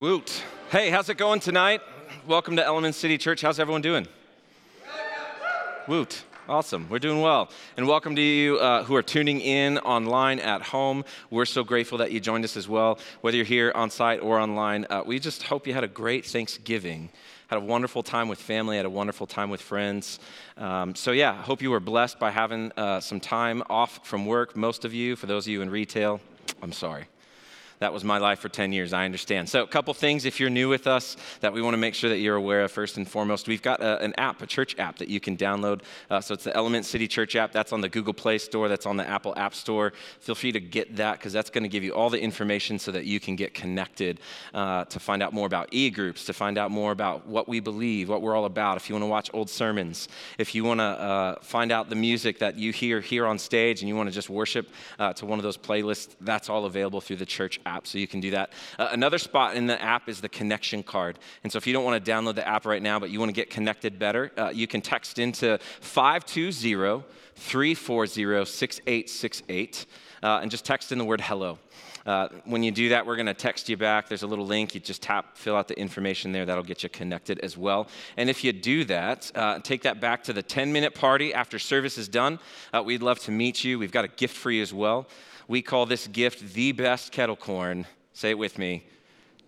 Woot. Hey, how's it going tonight? Welcome to Element City Church. How's everyone doing? Woot. Awesome. We're doing well. And welcome to you uh, who are tuning in online at home. We're so grateful that you joined us as well, whether you're here on site or online. Uh, we just hope you had a great Thanksgiving, had a wonderful time with family, had a wonderful time with friends. Um, so, yeah, I hope you were blessed by having uh, some time off from work. Most of you, for those of you in retail, I'm sorry. That was my life for 10 years, I understand. So, a couple things if you're new with us that we want to make sure that you're aware of first and foremost. We've got a, an app, a church app that you can download. Uh, so, it's the Element City Church app. That's on the Google Play Store, that's on the Apple App Store. Feel free to get that because that's going to give you all the information so that you can get connected uh, to find out more about e groups, to find out more about what we believe, what we're all about. If you want to watch old sermons, if you want to uh, find out the music that you hear here on stage and you want to just worship uh, to one of those playlists, that's all available through the church app, so you can do that. Uh, another spot in the app is the connection card. And so if you don't want to download the app right now, but you want to get connected better, uh, you can text into 520 340 6868 uh, and just text in the word hello. Uh, when you do that, we're going to text you back. There's a little link. You just tap, fill out the information there. That'll get you connected as well. And if you do that, uh, take that back to the 10 minute party after service is done. Uh, we'd love to meet you. We've got a gift for you as well. We call this gift the best kettle corn. Say it with me.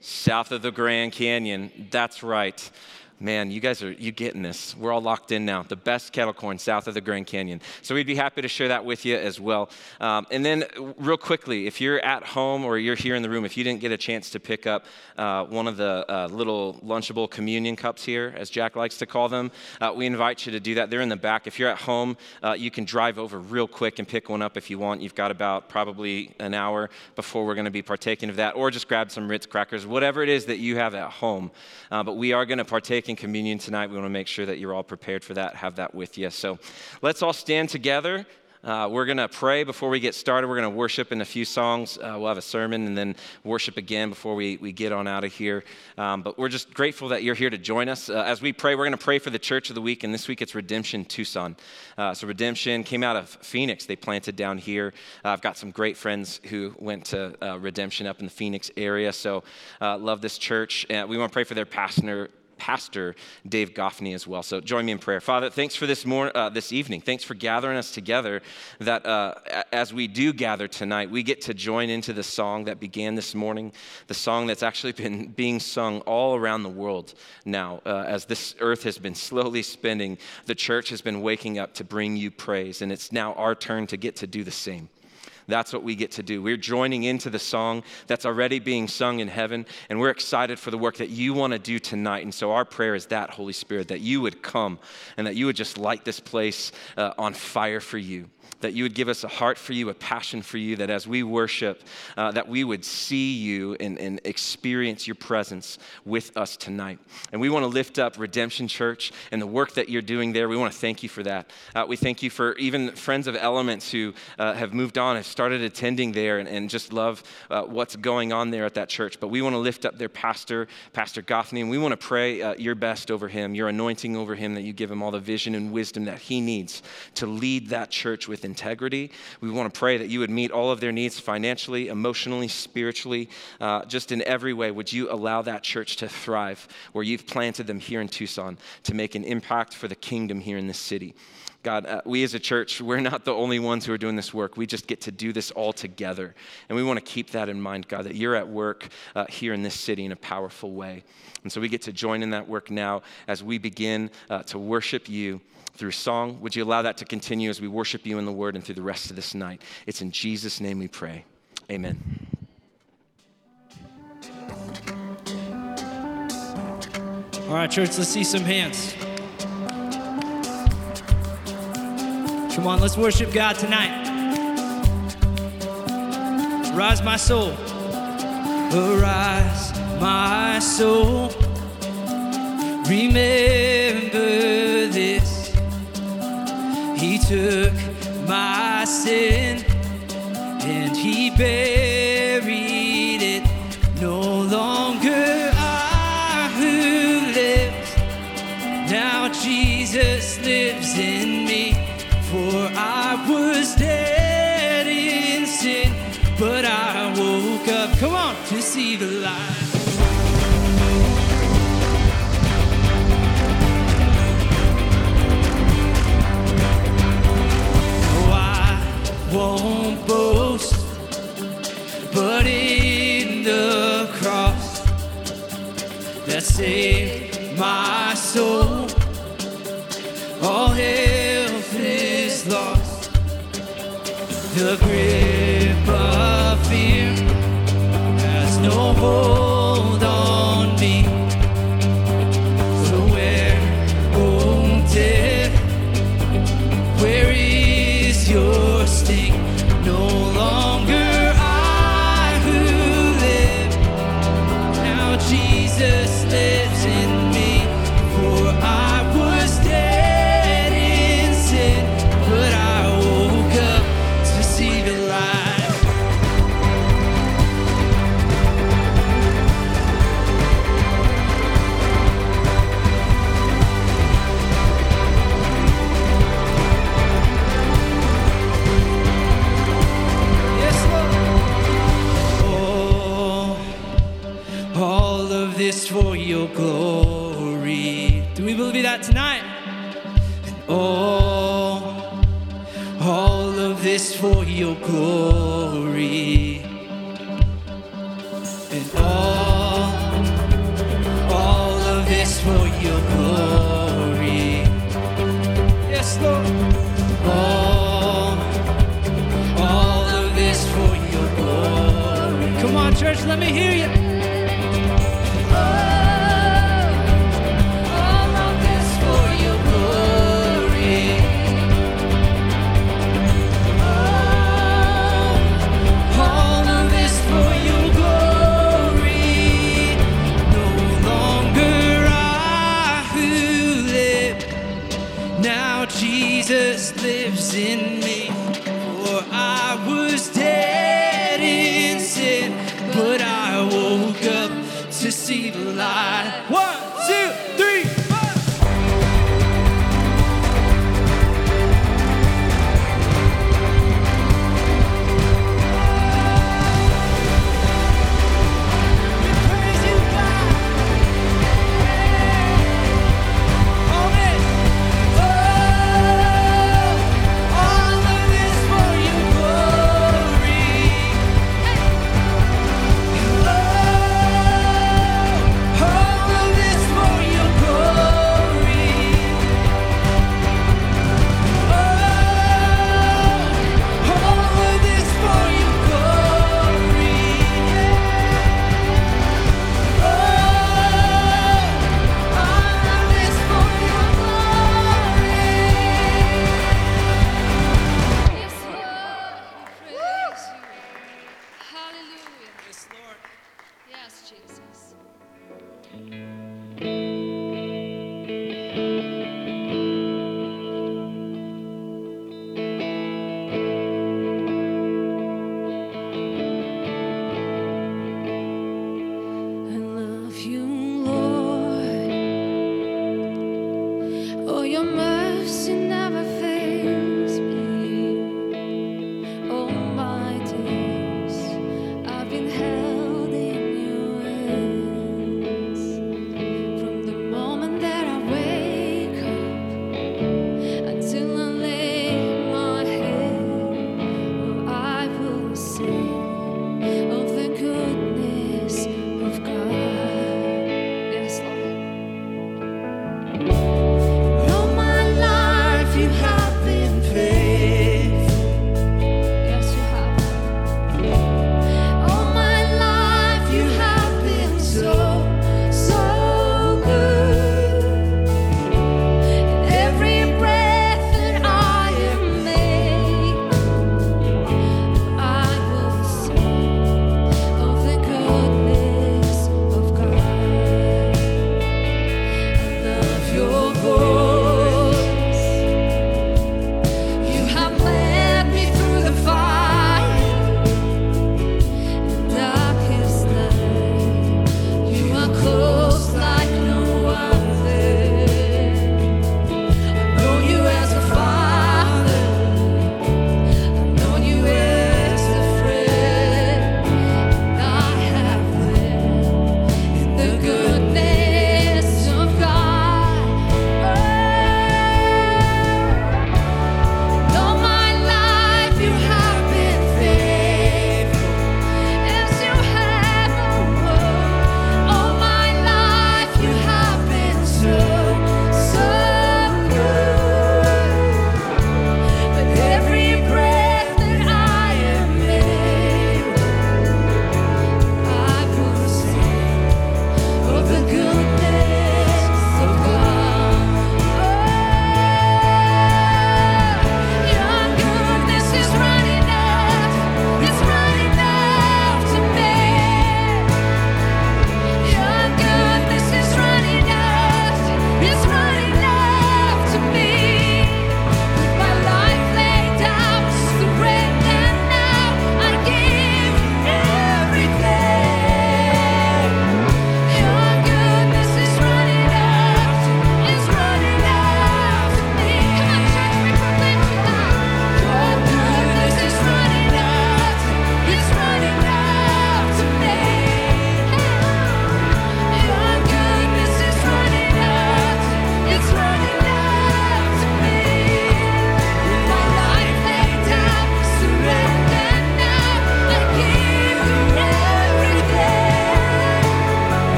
South of the Grand Canyon. That's right. Man, you guys are you getting this. We're all locked in now. The best kettle corn south of the Grand Canyon. So we'd be happy to share that with you as well. Um, and then, real quickly, if you're at home or you're here in the room, if you didn't get a chance to pick up uh, one of the uh, little Lunchable communion cups here, as Jack likes to call them, uh, we invite you to do that. They're in the back. If you're at home, uh, you can drive over real quick and pick one up if you want. You've got about probably an hour before we're going to be partaking of that, or just grab some Ritz crackers, whatever it is that you have at home. Uh, but we are going to partake in communion tonight. We want to make sure that you're all prepared for that, have that with you. So let's all stand together. Uh, we're going to pray before we get started. We're going to worship in a few songs. Uh, we'll have a sermon and then worship again before we, we get on out of here. Um, but we're just grateful that you're here to join us. Uh, as we pray, we're going to pray for the church of the week. And this week it's Redemption Tucson. Uh, so, Redemption came out of Phoenix. They planted down here. Uh, I've got some great friends who went to uh, Redemption up in the Phoenix area. So, love this church. We want to pray for their pastor, pastor Dave Goffney as well. So join me in prayer. Father, thanks for this mor- uh, this evening. Thanks for gathering us together. That uh, as we do gather tonight, we get to join into the song that began this morning, the song that's actually been being sung all around the world now. Uh, as this earth has been slowly spinning, the church has been waking up to bring you praise, and it's now our turn to get to do the same. That's what we get to do. We're joining into the song that's already being sung in heaven, and we're excited for the work that you want to do tonight. And so, our prayer is that, Holy Spirit, that you would come and that you would just light this place uh, on fire for you that you would give us a heart for you, a passion for you, that as we worship, uh, that we would see you and, and, experience your presence with us tonight. And we want to lift up Redemption Church and the work that you're doing there. We want to thank you for that. Uh, we thank you for even friends of Elements who uh, have moved on, have started attending there, and, and just love uh, what's going on there at that church. But we want to lift up their pastor, Pastor Goffney, and we want to pray uh, your best over him, your anointing over him, that you give him all the vision and wisdom that he needs to lead that church with integrity. We want to pray that you would meet all of their needs financially, emotionally, spiritually, uh, just in every way. Would you allow that church to thrive where you've planted them here in Tucson to make an impact for the kingdom here in this city? God, uh, we as a church, we're not the only ones who are doing this work. We just get to do this all together. And we want to keep that in mind, God, that you're at work uh, here in this city in a powerful way. And so we get to join in that work now as we begin uh, to worship you through song. Would you allow that to continue as we worship you in the word and through the rest of this night? It's in Jesus' name we pray. Amen. All right, church, let's see some hands. Come on, let's worship God tonight. Rise, my soul. Arise, my soul. Remember this. He took my sin and he buried it. No longer I who lives. Now Jesus lives in me. For I was dead in sin, but I woke up, come on, to see the light. Saved my soul. All health is lost. The grip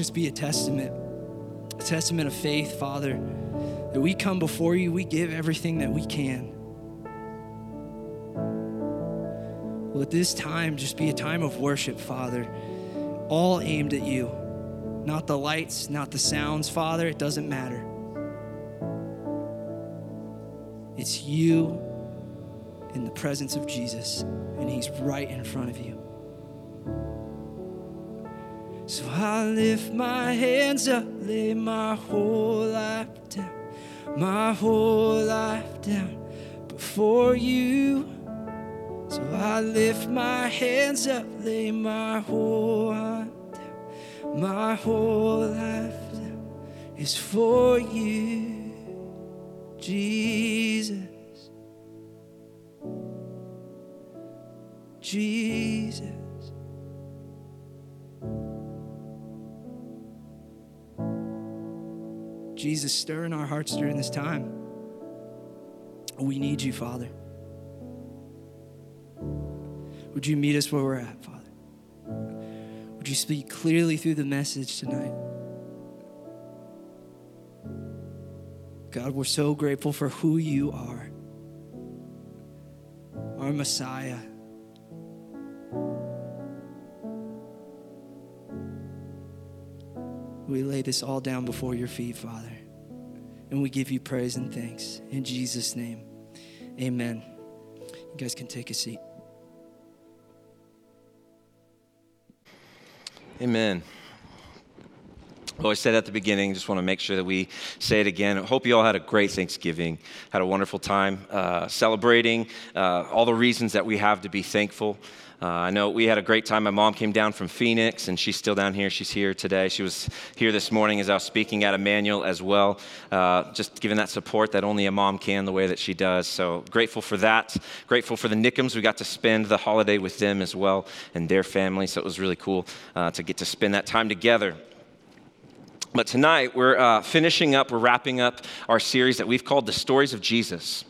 just be a testament, a testament of faith, Father, that we come before you, we give everything that we can. Let this time just be a time of worship, Father, all aimed at you. Not the lights, not the sounds, Father, it doesn't matter. It's you in the presence of Jesus, and He's right in front of you. So I lift my hands up, lay my whole life down, my whole life down before you. So I lift my hands up, lay my whole life down, my whole life down is for you, Jesus. Jesus. Jesus, stir in our hearts during this time. We need you, Father. Would you meet us where we're at, Father? Would you speak clearly through the message tonight? God, we're so grateful for who you are, our Messiah. We lay this all down before your feet, Father, and we give you praise and thanks. In Jesus' name, amen. You guys can take a seat. Amen. Well, I said at the beginning, just want to make sure that we say it again. I hope you all had a great Thanksgiving, had a wonderful time uh, celebrating uh, all the reasons that we have to be thankful. Uh, I know we had a great time. My mom came down from Phoenix, and she's still down here. She's here today. She was here this morning as I was speaking at Emmanuel as well, uh, just giving that support that only a mom can the way that she does. So grateful for that. Grateful for the Nickums. We got to spend the holiday with them as well and their family, so it was really cool uh, to get to spend that time together. But tonight, we're uh, finishing up, we're wrapping up our series that we've called The Stories of Jesus.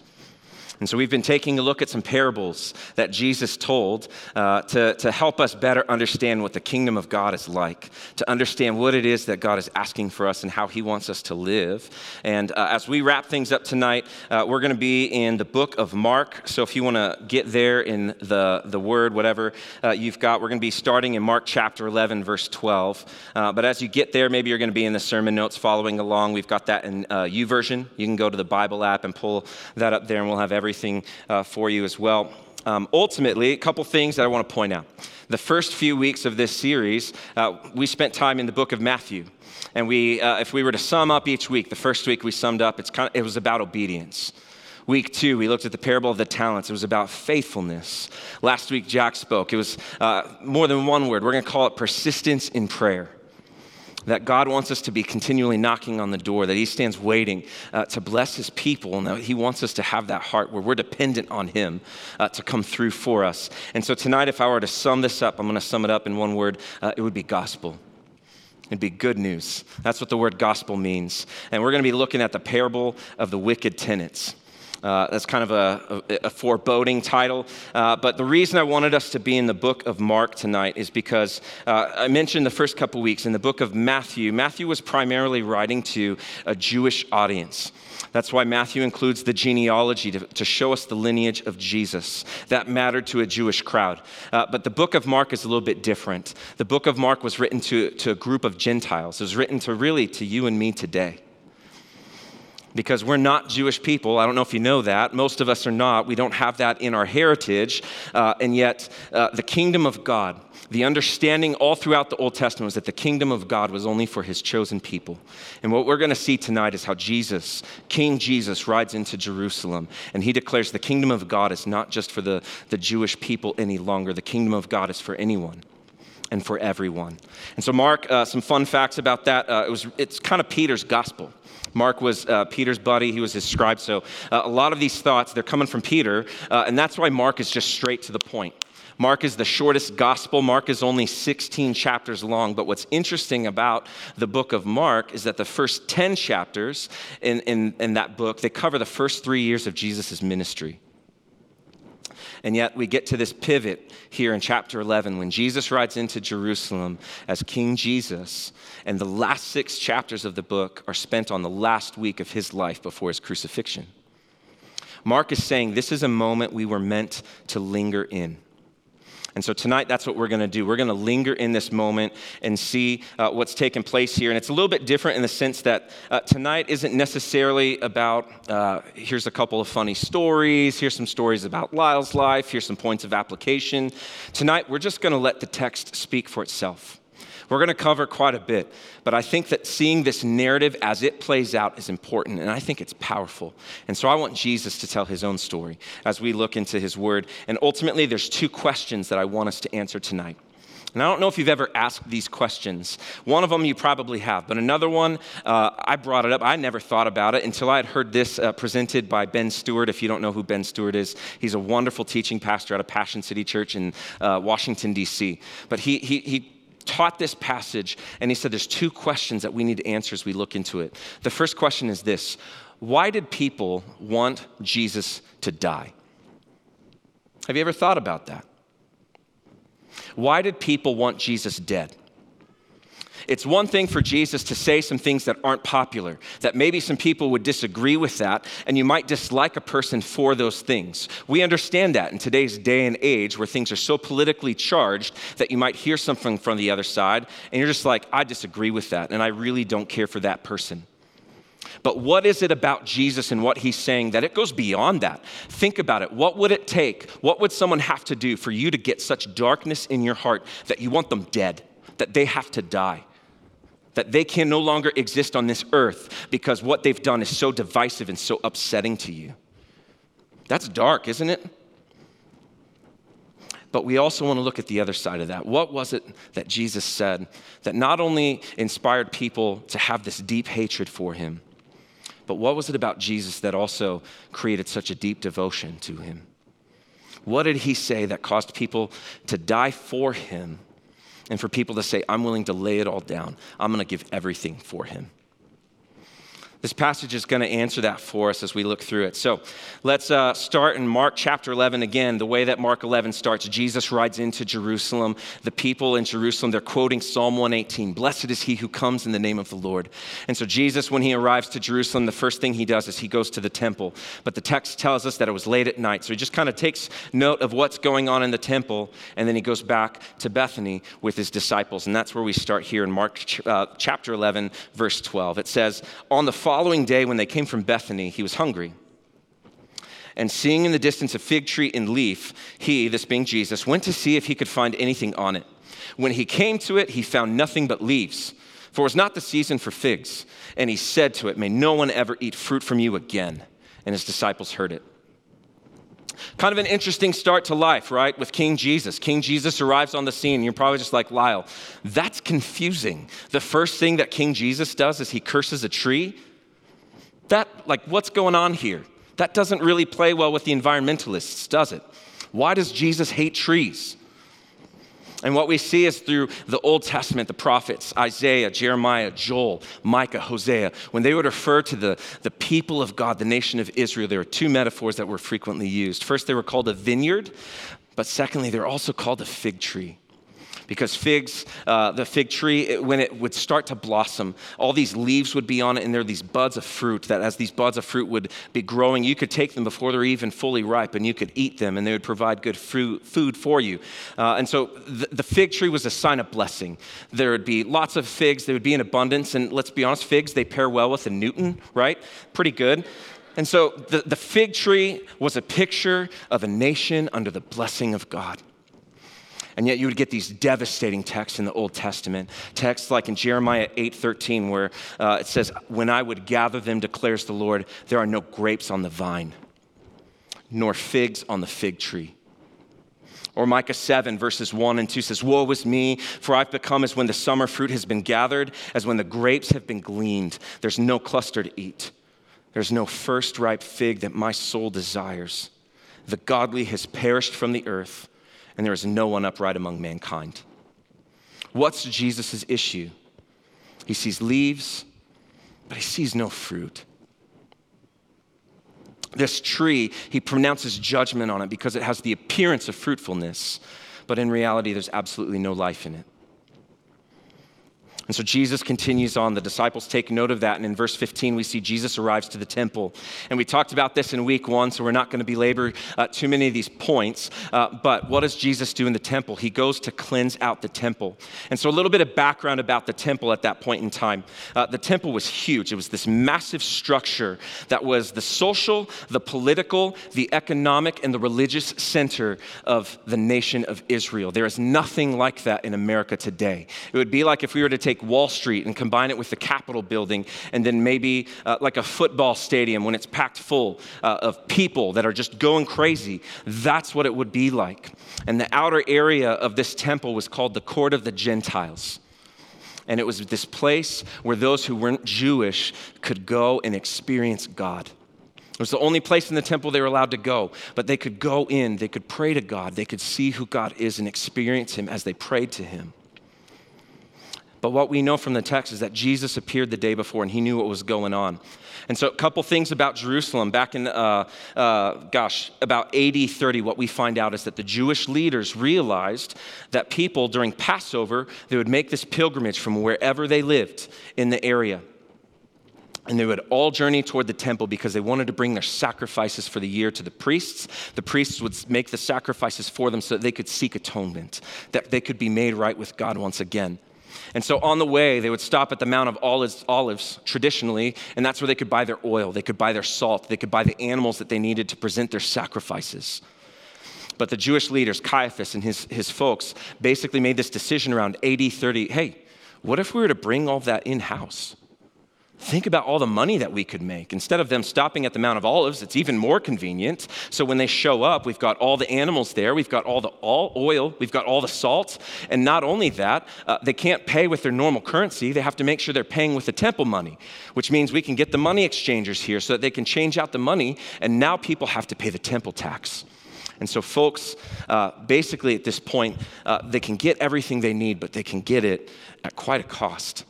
And so we've been taking a look at some parables that Jesus told uh, to, to help us better understand what the kingdom of God is like, to understand what it is that God is asking for us and how he wants us to live. And uh, as we wrap things up tonight, uh, we're going to be in the book of Mark. So if you want to get there in the, the word, whatever uh, you've got, we're going to be starting in Mark chapter 11, verse 12. Uh, but as you get there, maybe you're going to be in the sermon notes following along. We've got that in uh, YouVersion. You can go to the Bible app and pull that up there, and we'll have everything uh, for you as well. Um, ultimately, a couple things that I want to point out. The first few weeks of this series, uh, we spent time in the book of Matthew. And we, uh, if we were to sum up each week, the first week we summed up, it's kind of, it was about obedience. Week two, we looked at the parable of the talents. It was about faithfulness. Last week, Jack spoke. It was uh, more than one word. We're going to call it persistence in prayer that God wants us to be continually knocking on the door, that He stands waiting uh, to bless His people, and that He wants us to have that heart where we're dependent on Him uh, to come through for us. And so tonight, if I were to sum this up, I'm going to sum it up in one word uh, it would be gospel. It'd be good news. That's what the word gospel means. And we're going to be looking at the parable of the wicked tenants. Uh, that's kind of a, a, a foreboding title. Uh, but the reason I wanted us to be in the book of Mark tonight is because uh, I mentioned the first couple weeks in the book of Matthew, Matthew was primarily writing to a Jewish audience. That's why Matthew includes the genealogy to, to, show us the lineage of Jesus. That mattered to a Jewish crowd. Uh, but the book of Mark is a little bit different. The book of Mark was written to, to a group of Gentiles, it was written to really to you and me today because we're not Jewish people. I don't know if you know that. Most of us are not. We don't have that in our heritage. Uh, and yet, uh, the kingdom of God, the understanding all throughout the Old Testament was that the kingdom of God was only for his chosen people. And what we're going to see tonight is how Jesus, King Jesus, rides into Jerusalem and he declares the kingdom of God is not just for the, the Jewish people any longer, the kingdom of God is for anyone. And for everyone. And so, Mark, uh, some fun facts about that. Uh, it was, it's kind of Peter's gospel. Mark was uh, Peter's buddy, he was his scribe. So, uh, a lot of these thoughts, they're coming from Peter, uh, and that's why Mark is just straight to the point. Mark is the shortest gospel. Mark is only 16 chapters long. But what's interesting about the book of Mark is that the first 10 chapters in, in, in that book, they cover the first three years of Jesus' ministry. And yet we get to this pivot here in chapter 11 when Jesus rides into Jerusalem as King Jesus, and the last six chapters of the book are spent on the last week of his life before his crucifixion. Mark is saying this is a moment we were meant to linger in. And so tonight, that's what we're going to do. We're going to linger in this moment and see uh, what's taken place here. And it's a little bit different in the sense that uh, tonight isn't necessarily about uh, here's a couple of funny stories, here's some stories about Lyle's life, here's some points of application. Tonight, we're just going to let the text speak for itself. We're going to cover quite a bit, but I think that seeing this narrative as it plays out is important, and I think it's powerful. And so I want Jesus to tell his own story as we look into his word. And ultimately, there's two questions that I want us to answer tonight. And I don't know if you've ever asked these questions. One of them you probably have, but another one, uh, I brought it up. I never thought about it until I had heard this uh, presented by Ben Stuart. If you don't know who Ben Stuart is, he's a wonderful teaching pastor at a Passion City Church in uh, Washington, D.C. But he, he, he taught this passage, and he said there's two questions that we need to answer as we look into it. The first question is this Why did people want Jesus to die? Have you ever thought about that? Why did people want Jesus dead? It's one thing for Jesus to say some things that aren't popular, that maybe some people would disagree with that, and you might dislike a person for those things. We understand that in today's day and age where things are so politically charged that you might hear something from the other side, and you're just like, I disagree with that, and I really don't care for that person. But what is it about Jesus and what he's saying that it goes beyond that? Think about it. What would it take? What would someone have to do for you to get such darkness in your heart that you want them dead, that they have to die? That they can no longer exist on this earth because what they've done is so divisive and so upsetting to you. That's dark, isn't it? But we also want to look at the other side of that. What was it that Jesus said that not only inspired people to have this deep hatred for him, but what was it about Jesus that also created such a deep devotion to him? What did he say that caused people to die for him and for people to say, I'm willing to lay it all down. I'm going to give everything for him. This passage is going to answer that for us as we look through it. So let's uh, start in Mark chapter 11 again. The way that Mark 11 starts, Jesus rides into Jerusalem. The people in Jerusalem, they're quoting Psalm 118 Blessed is he who comes in the name of the Lord. And so Jesus, when he arrives to Jerusalem, the first thing he does is he goes to the temple. But the text tells us that it was late at night. So he just kind of takes note of what's going on in the temple, and then he goes back to Bethany with his disciples. And that's where we start here in Mark uh, chapter 11, verse 12. It says, On the following day, when they came from Bethany, he was hungry. And seeing in the distance a fig tree in leaf, he, this being Jesus, went to see if he could find anything on it. When he came to it, he found nothing but leaves, for it was not the season for figs. And he said to it, May no one ever eat fruit from you again. And his disciples heard it. Kind of an interesting start to life, right? With King Jesus. King Jesus arrives on the scene. You're probably just like, Lyle, that's confusing. The first thing that King Jesus does is he curses a tree that, like, what's going on here? That doesn't really play well with the environmentalists, does it? Why does Jesus hate trees? And what we see is through the Old Testament, the prophets, Isaiah, Jeremiah, Joel, Micah, Hosea, when they would refer to the, the people of God, the nation of Israel, there were two metaphors that were frequently used. First, they were called a vineyard, but secondly, they're also called a fig tree because figs, uh, the fig tree, it, when it would start to blossom, all these leaves would be on it, and there are these buds of fruit that, as these buds of fruit would be growing, you could take them before they're even fully ripe, and you could eat them, and they would provide good food for you. Uh, and so the, the fig tree was a sign of blessing. There would be lots of figs, they would be in abundance, and let's be honest, figs, they pair well with a Newton, right? Pretty good. And so the, the fig tree was a picture of a nation under the blessing of God. And yet you would get these devastating texts in the Old Testament. Texts like in Jeremiah 8:13 where uh, it says, "When I would gather them declares the Lord, there are no grapes on the vine, nor figs on the fig tree." Or Micah 7, verses 1 and 2 says, Woe is me, for I've become as when the summer fruit has been gathered, as when the grapes have been gleaned. There's no cluster to eat. There's no first ripe fig that my soul desires. The godly has perished from the earth, and there is no one upright among mankind. What's Jesus' issue? He sees leaves, but he sees no fruit. This tree, he pronounces judgment on it because it has the appearance of fruitfulness, but in reality, there's absolutely no life in it. And so Jesus continues on. The disciples take note of that. And in verse 15, we see Jesus arrives to the temple. And we talked about this in week one, so we're not going to belabor uh, too many of these points. Uh, but what does Jesus do in the temple? He goes to cleanse out the temple. And so, a little bit of background about the temple at that point in time. Uh, the temple was huge, it was this massive structure that was the social, the political, the economic, and the religious center of the nation of Israel. There is nothing like that in America today. It would be like if we were to take take Wall Street and combine it with the Capitol building, and then maybe uh, like a football stadium when it's packed full uh, of people that are just going crazy. That's what it would be like. And the outer area of this temple was called the Court of the Gentiles. And it was this place where those who weren't Jewish could go and experience God. It was the only place in the temple they were allowed to go, but they could go in, they could pray to God, they could see who God is and experience Him as they prayed to Him. But what we know from the text is that Jesus appeared the day before and he knew what was going on. And so, a couple things about Jerusalem. Back in, uh, uh, gosh, about AD 30, what we find out is that the Jewish leaders realized that people during Passover, they would make this pilgrimage from wherever they lived in the area. And they would all journey toward the temple because they wanted to bring their sacrifices for the year to the priests. The priests would make the sacrifices for them so that they could seek atonement, that they could be made right with God once again. And so on the way, they would stop at the Mount of Olives, Olives, traditionally, and that's where they could buy their oil, they could buy their salt, they could buy the animals that they needed to present their sacrifices. But the Jewish leaders, Caiaphas and his, his folks, basically made this decision around AD 30 hey, what if we were to bring all that in house? Think about all the money that we could make. Instead of them stopping at the Mount of Olives, it's even more convenient. So when they show up, we've got all the animals there, we've got all the oil, we've got all the salt. And not only that, uh, they can't pay with their normal currency, they have to make sure they're paying with the temple money, which means we can get the money exchangers here so that they can change out the money. And now people have to pay the temple tax. And so, folks, uh, basically at this point, uh, they can get everything they need, but they can get it at quite a cost.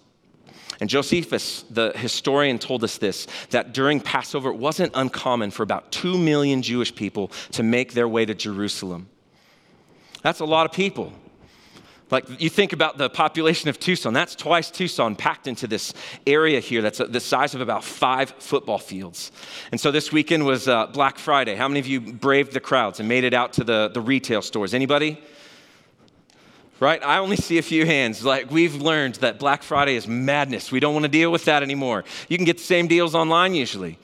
And Josephus, the historian, told us this that during Passover, it wasn't uncommon for about 2 million Jewish people to make their way to Jerusalem. That's a lot of people. Like you think about the population of Tucson, that's twice Tucson packed into this area here that's the size of about five football fields. And so this weekend was uh, Black Friday. How many of you braved the crowds and made it out to the, the retail stores? Anybody? Right? I only see a few hands. Like we've learned that Black Friday is madness. We don't want to deal with that anymore. You can get the same deals online usually.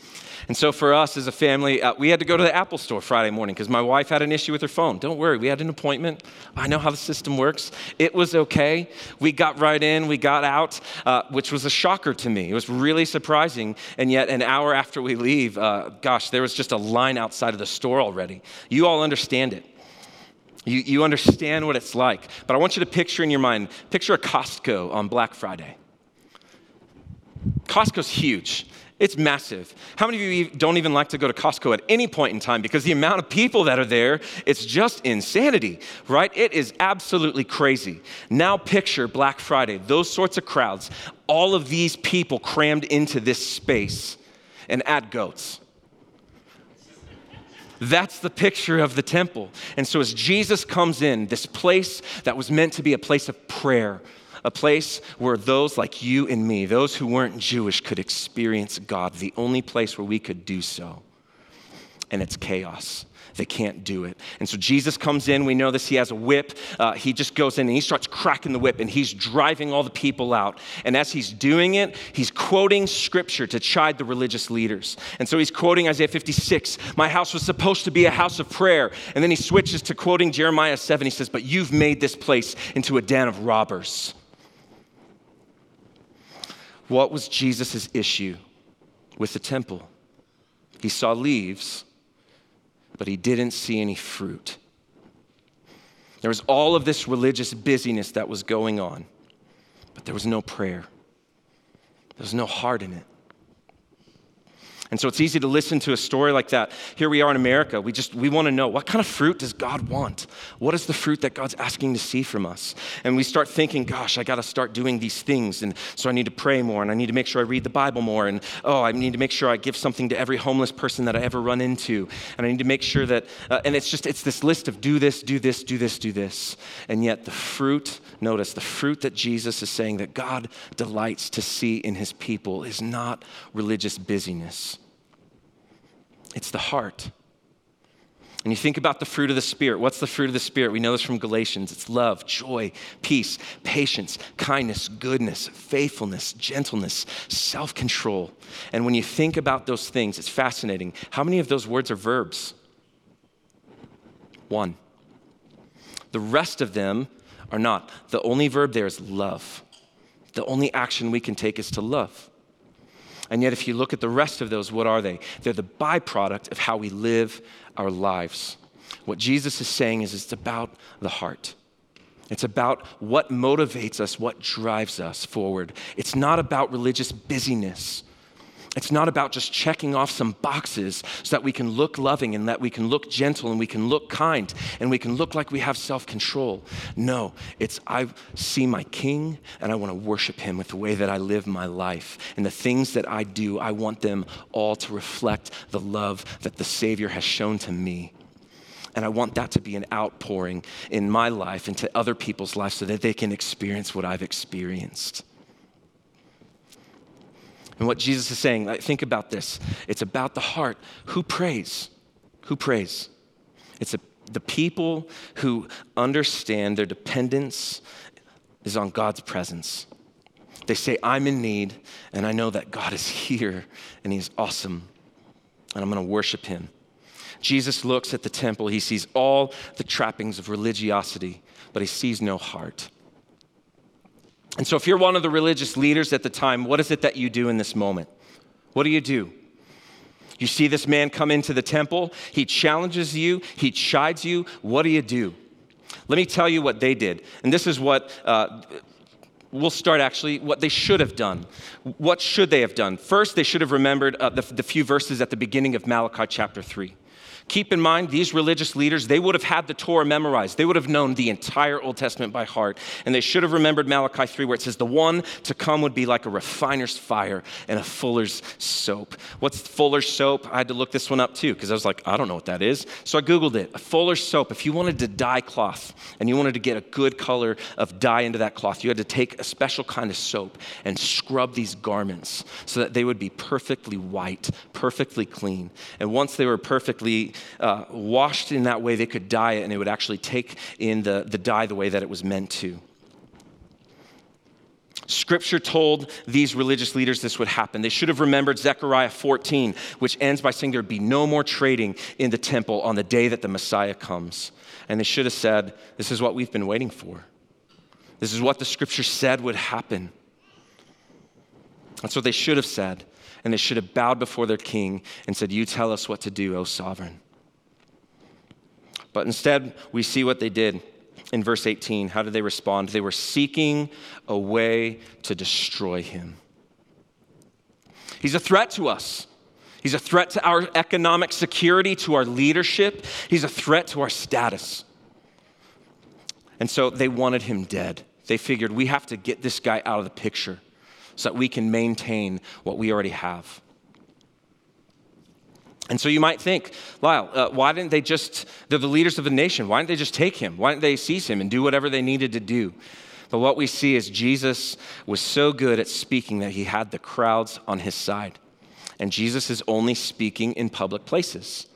And so for us as a family, uh, we had to go to the Apple store Friday morning because my wife had an issue with her phone. Don't worry, we had an appointment. I know how the system works. It was okay. We got right in, we got out, uh, which was a shocker to me. It was really surprising. And yet, an hour after we leave, uh, gosh, there was just a line outside of the store already. You all understand it. You, you understand what it's like. But I want you to picture in your mind picture a Costco on Black Friday. Costco's huge. It's massive. How many of you don't even like to go to Costco at any point in time because the amount of people that are there, it's just insanity, right? It is absolutely crazy. Now picture Black Friday, those sorts of crowds, all of these people crammed into this space and add goats. That's the picture of the temple. And so, as Jesus comes in, this place that was meant to be a place of prayer, a place where those like you and me, those who weren't Jewish, could experience God, the only place where we could do so. And it's chaos. They can't do it. And so Jesus comes in. We know this. He has a whip. Uh, he just goes in and he starts cracking the whip and he's driving all the people out. And as he's doing it, he's quoting scripture to chide the religious leaders. And so he's quoting Isaiah 56 My house was supposed to be a house of prayer. And then he switches to quoting Jeremiah 7. He says, But you've made this place into a den of robbers. What was Jesus' issue with the temple? He saw leaves but he didn't see any fruit. There was all of this religious busyness that was going on, but there was no prayer. There was no heart in it. And so it's easy to listen to a story like that. Here we are in America. We just we want to know what kind of fruit does God want? What is the fruit that God's asking to see from us? And we start thinking, gosh, I got to start doing these things and so I need to pray more and I need to make sure I read the Bible more and oh, I need to make sure I give something to every homeless person that I ever run into. And I need to make sure that uh, and it's just it's this list of do this, do this, do this, do this. And yet the fruit, notice the fruit that Jesus is saying that God delights to see in his people is not religious busyness. It's the heart. And you think about the fruit of the Spirit. What's the fruit of the Spirit? We know this from Galatians it's love, joy, peace, patience, kindness, goodness, faithfulness, gentleness, self control. And when you think about those things, it's fascinating. How many of those words are verbs? One. The rest of them are not. The only verb there is love. The only action we can take is to love. And yet, if you look at the rest of those, what are they? They're the byproduct of how we live our lives. What Jesus is saying is it's about the heart. It's about what motivates us, what drives us forward. It's not about religious busyness. It's not about just checking off some boxes so that we can look loving and that we can look gentle and we can look kind and we can look like we have self control. No, it's I see my king and I want to worship him with the way that I live my life. And the things that I do, I want them all to reflect the love that the Savior has shown to me. And I want that to be an outpouring in my life into other people's lives so that they can experience what I've experienced. And what Jesus is saying, like, think about this. It's about the heart. Who prays? Who prays? It's a, the people who understand their dependence is on God's presence. They say, I'm in need, and I know that God is here, and He's awesome, and I'm going to worship Him. Jesus looks at the temple. He sees all the trappings of religiosity, but He sees no heart. And so, if you're one of the religious leaders at the time, what is it that you do in this moment? What do you do? You see this man come into the temple, he challenges you, he chides you. What do you do? Let me tell you what they did. And this is what uh, we'll start actually what they should have done. What should they have done? First, they should have remembered uh, the, the few verses at the beginning of Malachi chapter 3. Keep in mind, these religious leaders, they would have had the Torah memorized. They would have known the entire Old Testament by heart. And they should have remembered Malachi 3, where it says, The one to come would be like a refiner's fire and a fuller's soap. What's fuller's soap? I had to look this one up too, because I was like, I don't know what that is. So I Googled it. A fuller's soap, if you wanted to dye cloth and you wanted to get a good color of dye into that cloth, you had to take a special kind of soap and scrub these garments so that they would be perfectly white, perfectly clean. And once they were perfectly uh, washed in that way, they could dye it and it would actually take in the, the dye the way that it was meant to. Scripture told these religious leaders this would happen. They should have remembered Zechariah 14, which ends by saying there'd be no more trading in the temple on the day that the Messiah comes. And they should have said, This is what we've been waiting for. This is what the scripture said would happen. That's what they should have said. And they should have bowed before their king and said, You tell us what to do, O sovereign. But instead, we see what they did in verse 18. How did they respond? They were seeking a way to destroy him. He's a threat to us. He's a threat to our economic security, to our leadership. He's a threat to our status. And so they wanted him dead. They figured we have to get this guy out of the picture so that we can maintain what we already have. And so you might think, Lyle, uh, why didn't they just, they're the leaders of the nation, why didn't they just take him? Why didn't they seize him and do whatever they needed to do? But what we see is Jesus was so good at speaking that he had the crowds on his side. And Jesus is only speaking in public places.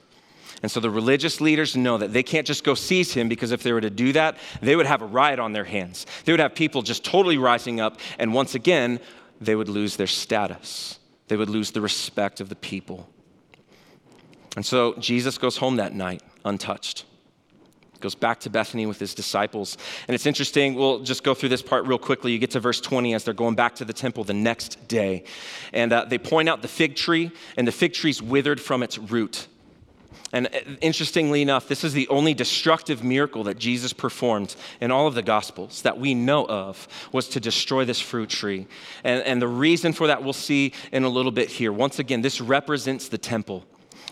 And so the religious leaders know that they can't just go seize him because if they were to do that, they would have a riot on their hands. They would have people just totally rising up, and once again, they would lose their status. They would lose the respect of the people. And so Jesus goes home that night untouched. Goes back to Bethany with his disciples. And it's interesting, we'll just go through this part real quickly. You get to verse 20 as they're going back to the temple the next day. And uh, they point out the fig tree, and the fig tree's withered from its root. And uh, interestingly enough, this is the only destructive miracle that Jesus performed in all of the Gospels that we know of was to destroy this fruit tree. And, and the reason for that we'll see in a little bit here. Once again, this represents the temple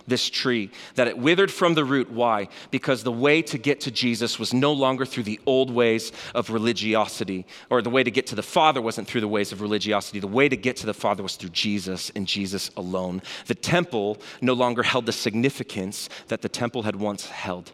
this tree, that it withered from the root. Why? Because the way to get to Jesus was no longer through the old ways of religiosity, or the way to get to the Father wasn't through the ways of religiosity. The way to get to the Father was through Jesus and Jesus alone. The temple no longer held the significance that the temple had once held.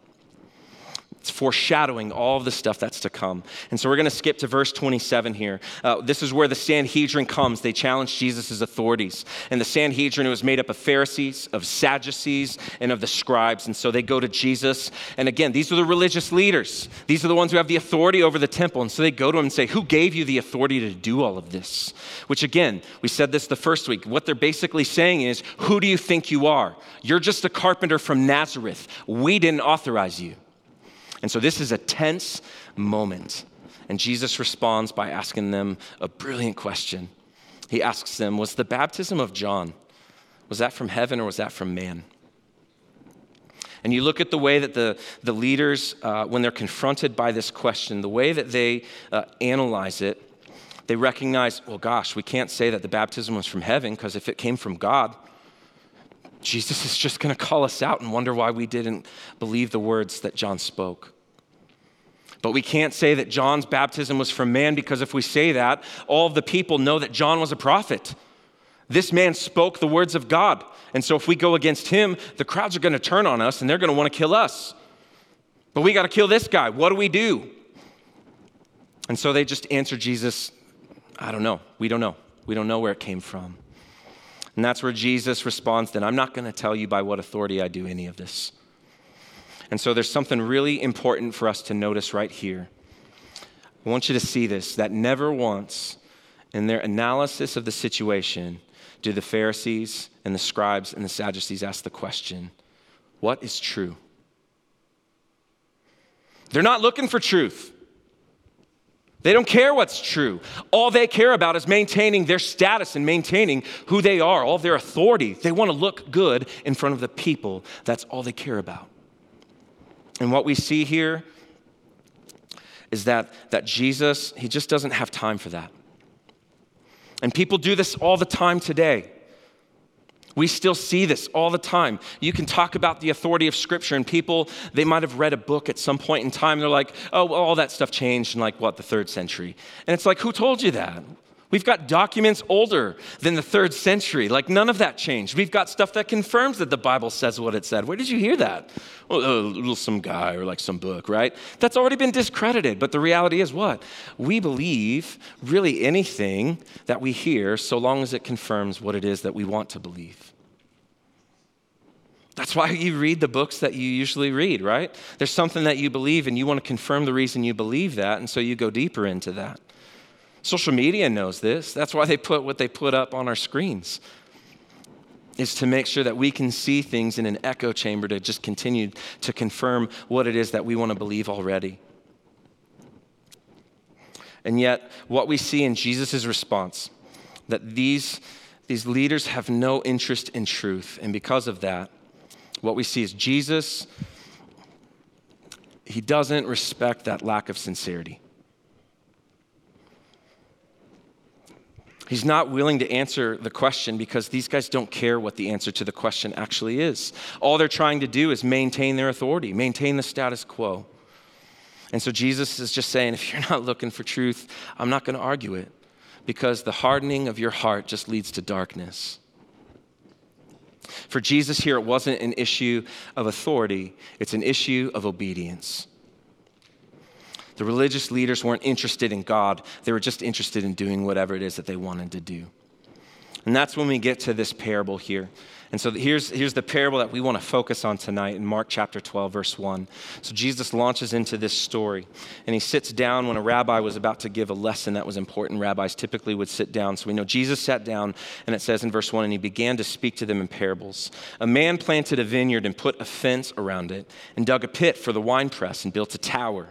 Foreshadowing all of the stuff that's to come. And so we're going to skip to verse 27 here. Uh, this is where the Sanhedrin comes. They challenge Jesus' authorities. And the Sanhedrin was made up of Pharisees, of Sadducees, and of the scribes. And so they go to Jesus. And again, these are the religious leaders. These are the ones who have the authority over the temple. And so they go to him and say, Who gave you the authority to do all of this? Which again, we said this the first week. What they're basically saying is, Who do you think you are? You're just a carpenter from Nazareth. We didn't authorize you. And so this is a tense moment. And Jesus responds by asking them a brilliant question. He asks them, Was the baptism of John, was that from heaven or was that from man? And you look at the way that the, the leaders, uh, when they're confronted by this question, the way that they uh, analyze it, they recognize, well, gosh, we can't say that the baptism was from heaven because if it came from God, Jesus is just going to call us out and wonder why we didn't believe the words that John spoke. But we can't say that John's baptism was from man because if we say that, all of the people know that John was a prophet. This man spoke the words of God. And so if we go against him, the crowds are going to turn on us and they're going to want to kill us. But we got to kill this guy. What do we do? And so they just answer Jesus, I don't know. We don't know. We don't know where it came from. And that's where Jesus responds, then I'm not going to tell you by what authority I do any of this. And so there's something really important for us to notice right here. I want you to see this that never once in their analysis of the situation do the Pharisees and the scribes and the Sadducees ask the question, What is true? They're not looking for truth. They don't care what's true. All they care about is maintaining their status and maintaining who they are, all their authority. They want to look good in front of the people. That's all they care about. And what we see here is that, that Jesus, he just doesn't have time for that. And people do this all the time today. We still see this all the time. You can talk about the authority of Scripture, and people, they might have read a book at some point in time. They're like, oh, well, all that stuff changed in like what, the third century. And it's like, who told you that? We've got documents older than the third century. Like, none of that changed. We've got stuff that confirms that the Bible says what it said. Where did you hear that? Well, uh, some guy or like some book, right? That's already been discredited. But the reality is what? We believe really anything that we hear so long as it confirms what it is that we want to believe. That's why you read the books that you usually read, right? There's something that you believe and you want to confirm the reason you believe that, and so you go deeper into that. Social media knows this. That's why they put what they put up on our screens. Is to make sure that we can see things in an echo chamber to just continue to confirm what it is that we want to believe already. And yet, what we see in Jesus' response, that these, these leaders have no interest in truth. And because of that, what we see is Jesus, he doesn't respect that lack of sincerity. He's not willing to answer the question because these guys don't care what the answer to the question actually is. All they're trying to do is maintain their authority, maintain the status quo. And so Jesus is just saying, if you're not looking for truth, I'm not going to argue it because the hardening of your heart just leads to darkness. For Jesus here, it wasn't an issue of authority, it's an issue of obedience. The religious leaders weren't interested in God, they were just interested in doing whatever it is that they wanted to do. And that's when we get to this parable here. And so here's, here's the parable that we want to focus on tonight in Mark chapter 12, verse 1. So Jesus launches into this story, and he sits down when a rabbi was about to give a lesson that was important. Rabbis typically would sit down. So we know Jesus sat down, and it says in verse 1 and he began to speak to them in parables. A man planted a vineyard and put a fence around it, and dug a pit for the winepress, and built a tower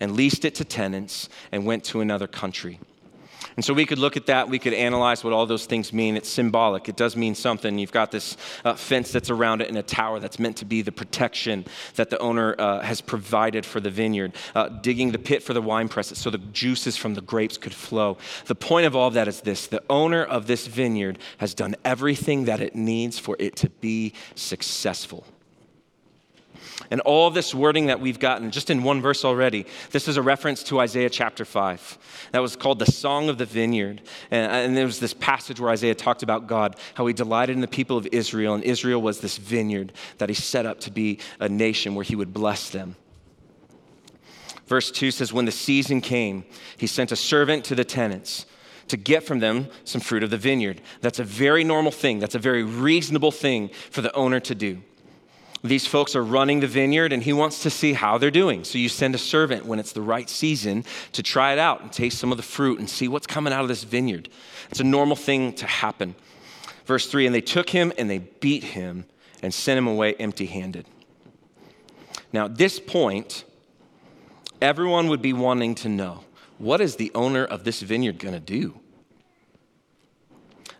and leased it to tenants and went to another country. And so we could look at that, we could analyze what all those things mean. It's symbolic, it does mean something. You've got this uh, fence that's around it and a tower that's meant to be the protection that the owner uh, has provided for the vineyard, uh, digging the pit for the wine presses so the juices from the grapes could flow. The point of all of that is this the owner of this vineyard has done everything that it needs for it to be successful. And all this wording that we've gotten just in one verse already, this is a reference to Isaiah chapter 5. That was called the Song of the Vineyard. And, and there was this passage where Isaiah talked about God, how he delighted in the people of Israel, and Israel was this vineyard that he set up to be a nation where he would bless them. Verse 2 says, When the season came, he sent a servant to the tenants to get from them some fruit of the vineyard. That's a very normal thing. That's a very reasonable thing for the owner to do. These folks are running the vineyard and he wants to see how they're doing. So you send a servant when it's the right season to try it out and taste some of the fruit and see what's coming out of this vineyard. It's a normal thing to happen. Verse 3 And they took him and they beat him and sent him away empty handed. Now, at this point, everyone would be wanting to know what is the owner of this vineyard going to do?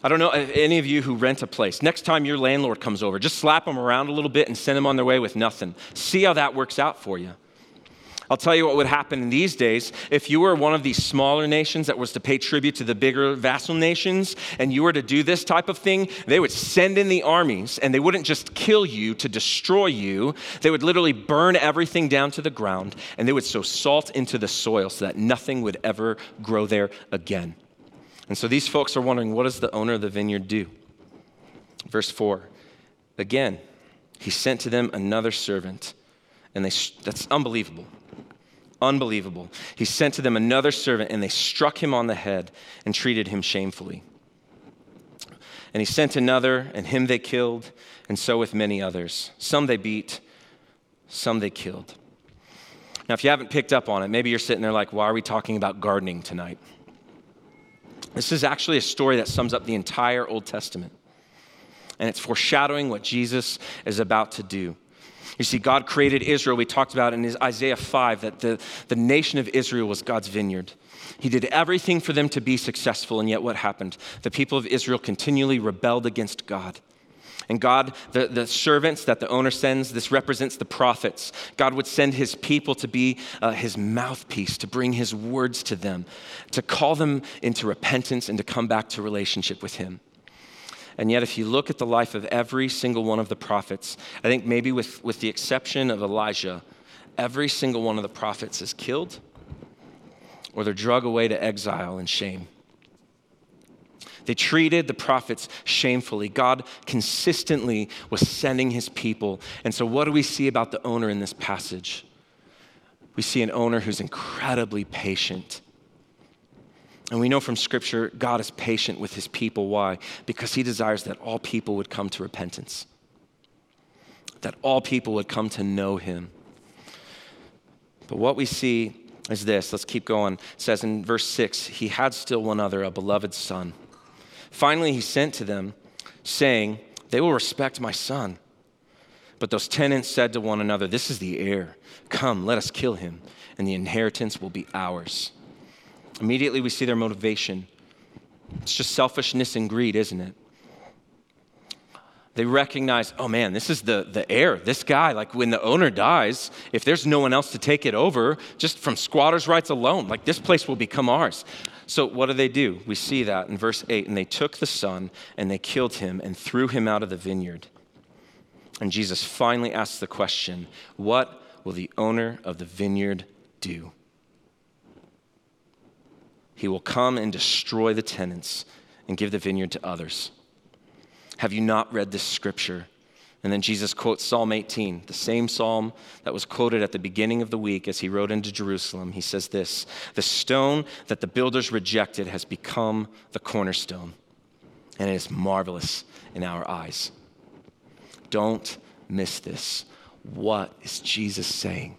I don't know any of you who rent a place, next time your landlord comes over, just slap them around a little bit and send them on their way with nothing. See how that works out for you. I'll tell you what would happen in these days if you were one of these smaller nations that was to pay tribute to the bigger vassal nations and you were to do this type of thing, they would send in the armies and they wouldn't just kill you to destroy you. They would literally burn everything down to the ground and they would sow salt into the soil so that nothing would ever grow there again. And so these folks are wondering what does the owner of the vineyard do? Verse 4 again, he sent to them another servant, and they, that's unbelievable. Unbelievable. He sent to them another servant, and they struck him on the head and treated him shamefully. And he sent another, and him they killed, and so with many others. Some they beat, some they killed. Now, if you haven't picked up on it, maybe you're sitting there like, why are we talking about gardening tonight? This is actually a story that sums up the entire Old Testament. And it's foreshadowing what Jesus is about to do. You see, God created Israel. We talked about in Isaiah 5 that the, the nation of Israel was God's vineyard. He did everything for them to be successful, and yet what happened? The people of Israel continually rebelled against God. And God, the, the servants that the owner sends, this represents the prophets. God would send his people to be uh, his mouthpiece, to bring his words to them, to call them into repentance and to come back to relationship with him. And yet, if you look at the life of every single one of the prophets, I think maybe with, with the exception of Elijah, every single one of the prophets is killed or they're drug away to exile and shame. They treated the prophets shamefully. God consistently was sending his people. And so, what do we see about the owner in this passage? We see an owner who's incredibly patient. And we know from Scripture, God is patient with his people. Why? Because he desires that all people would come to repentance, that all people would come to know him. But what we see is this. Let's keep going. It says in verse 6 He had still one other, a beloved son. Finally, he sent to them, saying, They will respect my son. But those tenants said to one another, This is the heir. Come, let us kill him, and the inheritance will be ours. Immediately, we see their motivation. It's just selfishness and greed, isn't it? They recognize, oh man, this is the, the heir. This guy, like when the owner dies, if there's no one else to take it over, just from squatters' rights alone, like this place will become ours. So, what do they do? We see that in verse 8. And they took the son and they killed him and threw him out of the vineyard. And Jesus finally asks the question What will the owner of the vineyard do? He will come and destroy the tenants and give the vineyard to others. Have you not read this scripture? And then Jesus quotes Psalm 18, the same psalm that was quoted at the beginning of the week as he rode into Jerusalem. He says this The stone that the builders rejected has become the cornerstone, and it is marvelous in our eyes. Don't miss this. What is Jesus saying?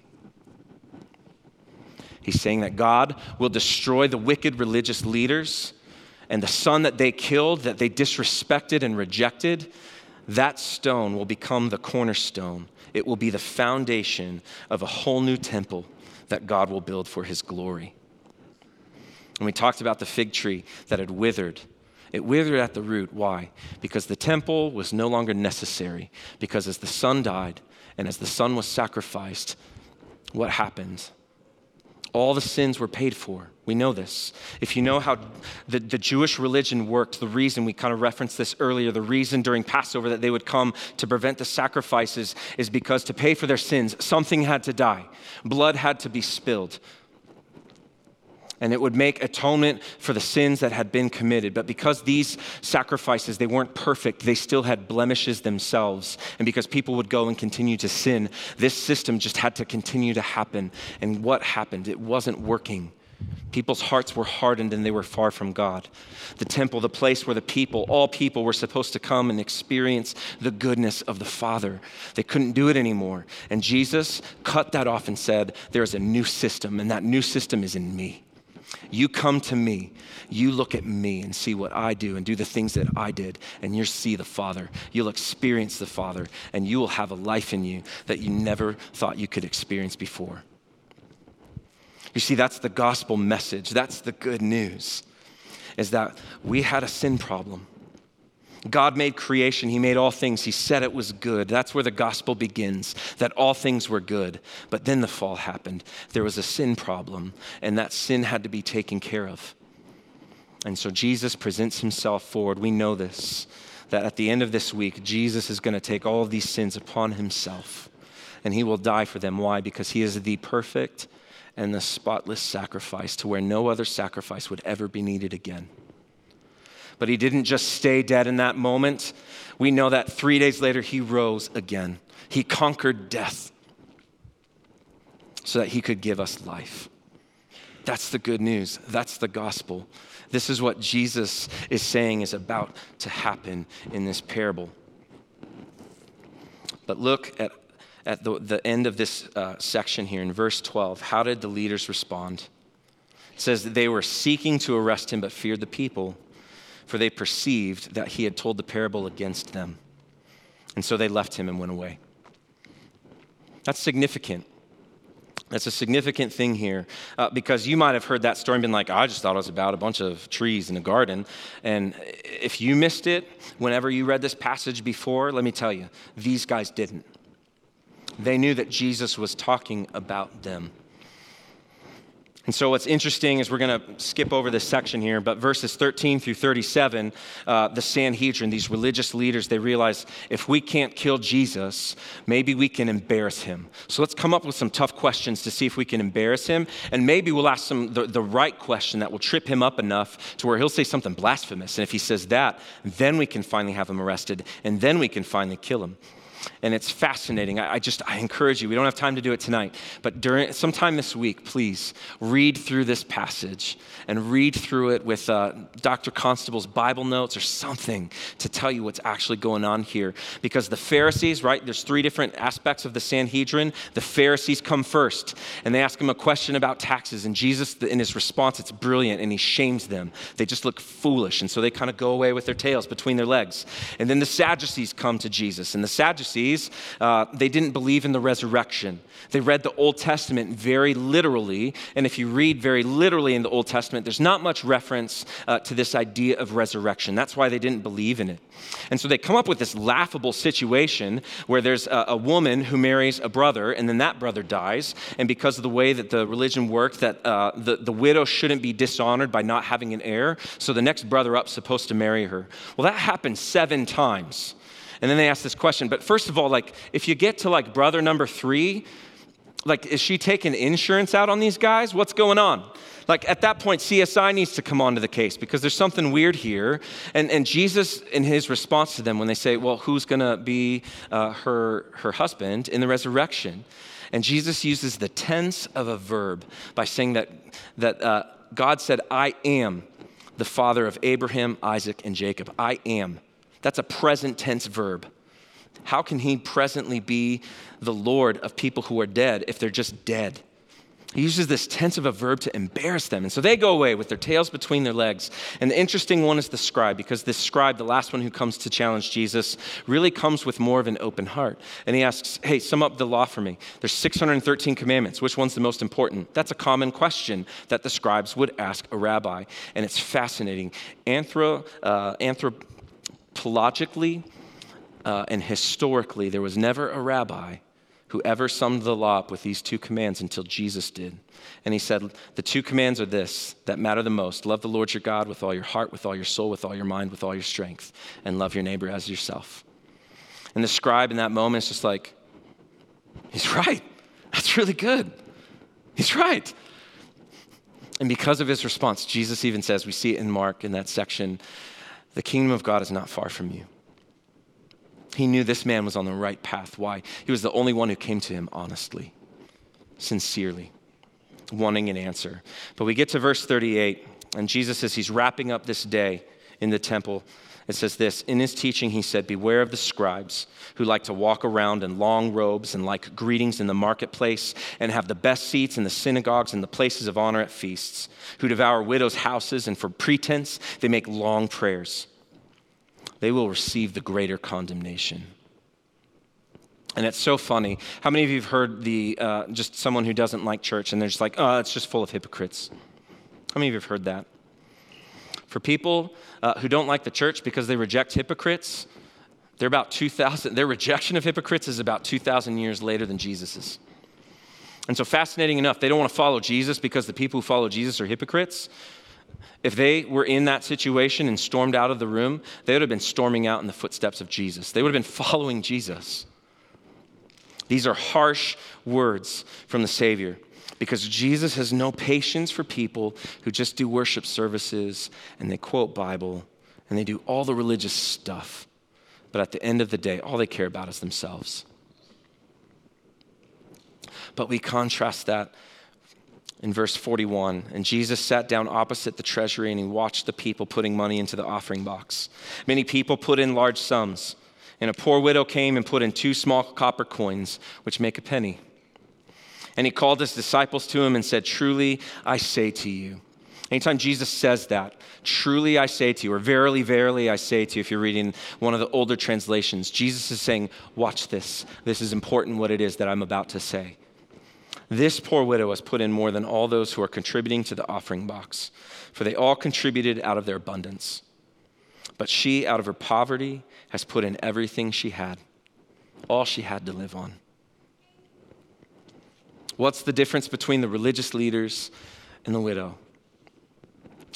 He's saying that God will destroy the wicked religious leaders and the son that they killed, that they disrespected and rejected that stone will become the cornerstone. It will be the foundation of a whole new temple that God will build for his glory. And we talked about the fig tree that had withered. It withered at the root. Why? Because the temple was no longer necessary. Because as the son died and as the son was sacrificed, what happened? All the sins were paid for. We know this. If you know how the, the Jewish religion worked, the reason we kind of referenced this earlier, the reason during Passover that they would come to prevent the sacrifices is because to pay for their sins, something had to die, blood had to be spilled and it would make atonement for the sins that had been committed but because these sacrifices they weren't perfect they still had blemishes themselves and because people would go and continue to sin this system just had to continue to happen and what happened it wasn't working People's hearts were hardened and they were far from God. The temple, the place where the people, all people, were supposed to come and experience the goodness of the Father. They couldn't do it anymore. And Jesus cut that off and said, There's a new system, and that new system is in me. You come to me, you look at me and see what I do and do the things that I did, and you'll see the Father. You'll experience the Father, and you will have a life in you that you never thought you could experience before. You see, that's the gospel message. That's the good news, is that we had a sin problem. God made creation, He made all things. He said it was good. That's where the gospel begins, that all things were good. But then the fall happened. There was a sin problem, and that sin had to be taken care of. And so Jesus presents Himself forward. We know this, that at the end of this week, Jesus is going to take all of these sins upon Himself, and He will die for them. Why? Because He is the perfect and the spotless sacrifice to where no other sacrifice would ever be needed again but he didn't just stay dead in that moment. We know that three days later, he rose again. He conquered death so that he could give us life. That's the good news. That's the gospel. This is what Jesus is saying is about to happen in this parable. But look at, at the, the end of this uh, section here in verse 12. How did the leaders respond? It says that they were seeking to arrest him but feared the people for they perceived that he had told the parable against them. And so they left him and went away. That's significant. That's a significant thing here uh, because you might have heard that story and been like, I just thought it was about a bunch of trees in a garden. And if you missed it whenever you read this passage before, let me tell you, these guys didn't. They knew that Jesus was talking about them. And so, what's interesting is we're going to skip over this section here, but verses 13 through 37, uh, the Sanhedrin, these religious leaders, they realize if we can't kill Jesus, maybe we can embarrass him. So, let's come up with some tough questions to see if we can embarrass him. And maybe we'll ask him the, the right question that will trip him up enough to where he'll say something blasphemous. And if he says that, then we can finally have him arrested, and then we can finally kill him and it's fascinating. I, I, just I encourage you. We don't have time to do it tonight, but during sometime this week, please read through this passage and read through it with uh, Dr. Constable's Bible notes or something to tell you what's actually going on here. Because the Pharisees, right? There's three different aspects of the Sanhedrin. The Pharisees come first, and they ask him a question about taxes, and Jesus, in his response, it's brilliant, and he shames them. They just look foolish, and so they kind of go away with their tails between their legs. And then the Sadducees come to Jesus, and the Sadducees Uh, they didn't believe in the resurrection. They read the Old Testament very literally. And if you read very literally in the Old Testament, there's not much reference uh, to this idea of resurrection. That's why they didn't believe in it. And so they come up with this laughable situation where there's a, a woman who marries a brother, and then that brother dies. And because of the way that the religion worked, that uh, the, the widow shouldn't be dishonored by not having an heir. So the next brother up's supposed to marry her. Well, that happened seven times. And then they ask this question. But first of all, like, if you get to like brother number three, like, is she taking insurance out on these guys? What's going on? Like, at that point, CSI needs to come onto the case because there's something weird here. And, and Jesus, in his response to them, when they say, Well, who's going to be uh, her, her husband in the resurrection? And Jesus uses the tense of a verb by saying that, that uh, God said, I am the father of Abraham, Isaac, and Jacob. I am. That's a present tense verb. How can he presently be the Lord of people who are dead if they're just dead? He uses this tense of a verb to embarrass them. And so they go away with their tails between their legs. And the interesting one is the scribe, because this scribe, the last one who comes to challenge Jesus, really comes with more of an open heart. And he asks, Hey, sum up the law for me. There's 613 commandments. Which one's the most important? That's a common question that the scribes would ask a rabbi. And it's fascinating. Anthro, uh, anthropologically uh, and historically, there was never a rabbi who ever summed the law up with these two commands until Jesus did. And he said, The two commands are this that matter the most love the Lord your God with all your heart, with all your soul, with all your mind, with all your strength, and love your neighbor as yourself. And the scribe in that moment is just like, He's right. That's really good. He's right. And because of his response, Jesus even says, we see it in Mark in that section, the kingdom of God is not far from you. He knew this man was on the right path. Why? He was the only one who came to him honestly, sincerely, wanting an answer. But we get to verse 38, and Jesus says he's wrapping up this day in the temple. It says this In his teaching, he said, Beware of the scribes who like to walk around in long robes and like greetings in the marketplace and have the best seats in the synagogues and the places of honor at feasts, who devour widows' houses and for pretense they make long prayers they will receive the greater condemnation. And it's so funny. How many of you have heard the uh, just someone who doesn't like church and they're just like, oh, it's just full of hypocrites? How many of you have heard that? For people uh, who don't like the church because they reject hypocrites, they're about 2,000, their rejection of hypocrites is about 2,000 years later than Jesus's. And so, fascinating enough, they don't want to follow Jesus because the people who follow Jesus are hypocrites. If they were in that situation and stormed out of the room, they would have been storming out in the footsteps of Jesus. They would have been following Jesus. These are harsh words from the Savior because Jesus has no patience for people who just do worship services and they quote Bible and they do all the religious stuff. But at the end of the day, all they care about is themselves. But we contrast that in verse 41. And Jesus sat down opposite the treasury and he watched the people putting money into the offering box. Many people put in large sums, and a poor widow came and put in two small copper coins, which make a penny. And he called his disciples to him and said, Truly I say to you. Anytime Jesus says that, truly I say to you, or verily, verily I say to you, if you're reading one of the older translations, Jesus is saying, Watch this. This is important what it is that I'm about to say. This poor widow has put in more than all those who are contributing to the offering box, for they all contributed out of their abundance. But she, out of her poverty, has put in everything she had, all she had to live on. What's the difference between the religious leaders and the widow?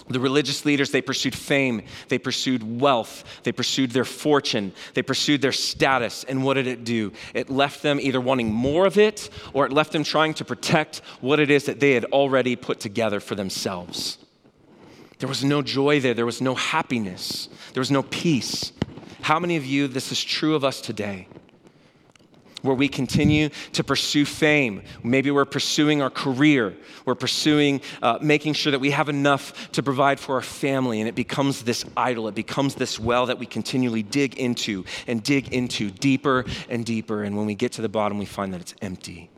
The religious leaders, they pursued fame, they pursued wealth, they pursued their fortune, they pursued their status. And what did it do? It left them either wanting more of it or it left them trying to protect what it is that they had already put together for themselves. There was no joy there, there was no happiness, there was no peace. How many of you, this is true of us today? Where we continue to pursue fame. Maybe we're pursuing our career. We're pursuing uh, making sure that we have enough to provide for our family, and it becomes this idol. It becomes this well that we continually dig into and dig into deeper and deeper. And when we get to the bottom, we find that it's empty.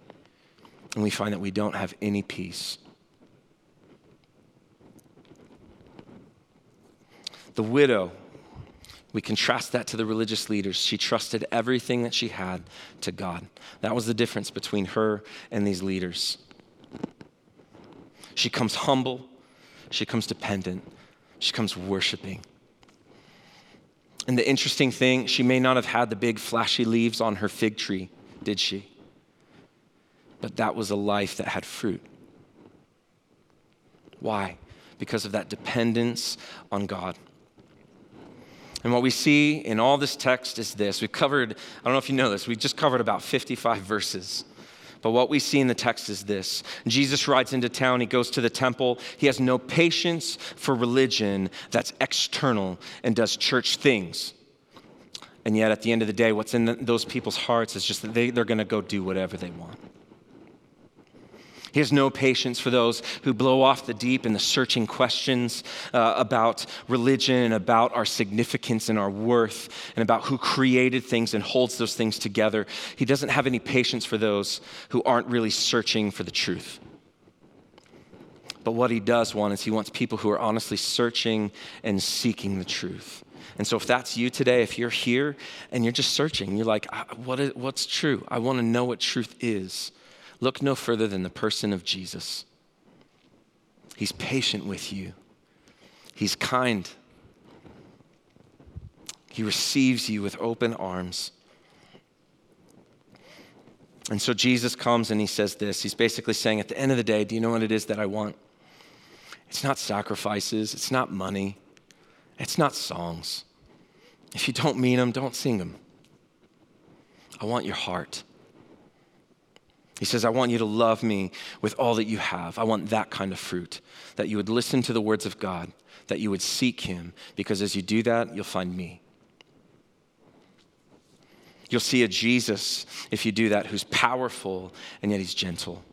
And we find that we don't have any peace. The widow we contrast that to the religious leaders. She trusted everything that she had to God. That was the difference between her and these leaders. She comes humble, she comes dependent, she comes worshiping. And the interesting thing, she may not have had the big flashy leaves on her fig tree, did she? But that was a life that had fruit. Why? Because of that dependence on God. And what we see in all this text is this. We've covered, I don't know if you know this, we just covered about 55 verses. But what we see in the text is this Jesus rides into town, he goes to the temple. He has no patience for religion that's external and does church things. And yet, at the end of the day, what's in those people's hearts is just that they, they're going to go do whatever they want. He has no patience for those who blow off the deep and the searching questions uh, about religion and about our significance and our worth and about who created things and holds those things together. He doesn't have any patience for those who aren't really searching for the truth. But what he does want is he wants people who are honestly searching and seeking the truth. And so, if that's you today, if you're here and you're just searching, you're like, what is, what's true? I want to know what truth is. Look no further than the person of Jesus. He's patient with you, He's kind, He receives you with open arms. And so Jesus comes and he says this. He's basically saying, at the end of the day, do you know what it is that I want? It's not sacrifices, it's not money, it's not songs. If you don't mean them, don't sing them. I want your heart. He says, I want you to love me with all that you have. I want that kind of fruit, that you would listen to the words of God, that you would seek Him, because as you do that, you'll find me. You'll see a Jesus, if you do that, who's powerful and yet He's gentle.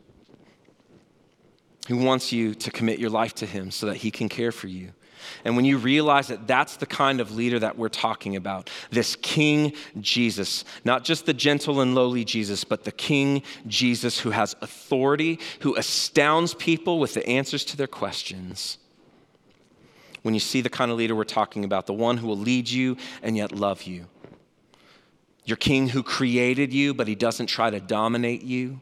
Who wants you to commit your life to Him so that He can care for you. And when you realize that that's the kind of leader that we're talking about, this King Jesus, not just the gentle and lowly Jesus, but the King Jesus who has authority, who astounds people with the answers to their questions. When you see the kind of leader we're talking about, the one who will lead you and yet love you. Your King who created you, but he doesn't try to dominate you.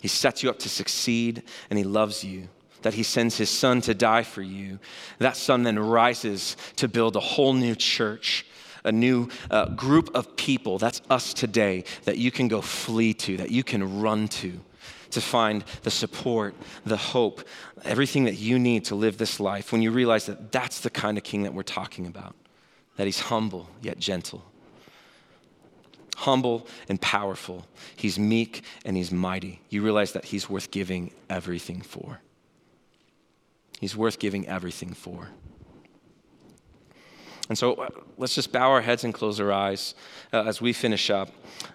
He sets you up to succeed and he loves you that he sends his son to die for you. That son then rises to build a whole new church, a new uh, group of people, that's us today, that you can go flee to, that you can run to, to find the support, the hope, everything that you need to live this life when you realize that that's the kind of king that we're talking about, that he's humble yet gentle. Humble and powerful. He's meek and he's mighty. You realize that he's worth giving everything for. He's worth giving everything for. And so uh, let's just bow our heads and close our eyes uh, as we finish up.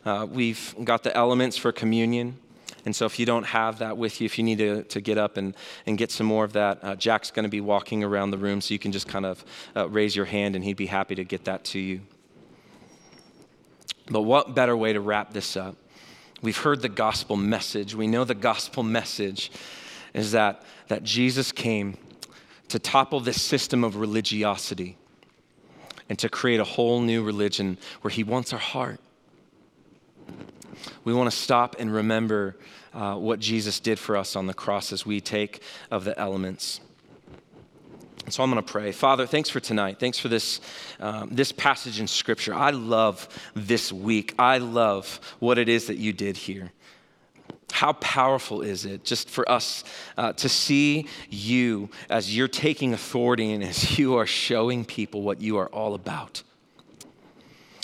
Uh, we've got the elements for communion. And so if you don't have that with you, if you need to, to get up and, and get some more of that, uh, Jack's going to be walking around the room so you can just kind of uh, raise your hand and he'd be happy to get that to you. But what better way to wrap this up? We've heard the gospel message. We know the gospel message is that, that Jesus came to topple this system of religiosity and to create a whole new religion where he wants our heart. We want to stop and remember uh, what Jesus did for us on the cross as we take of the elements. And so I'm going to pray. Father, thanks for tonight. Thanks for this, um, this passage in Scripture. I love this week. I love what it is that you did here. How powerful is it just for us uh, to see you as you're taking authority and as you are showing people what you are all about?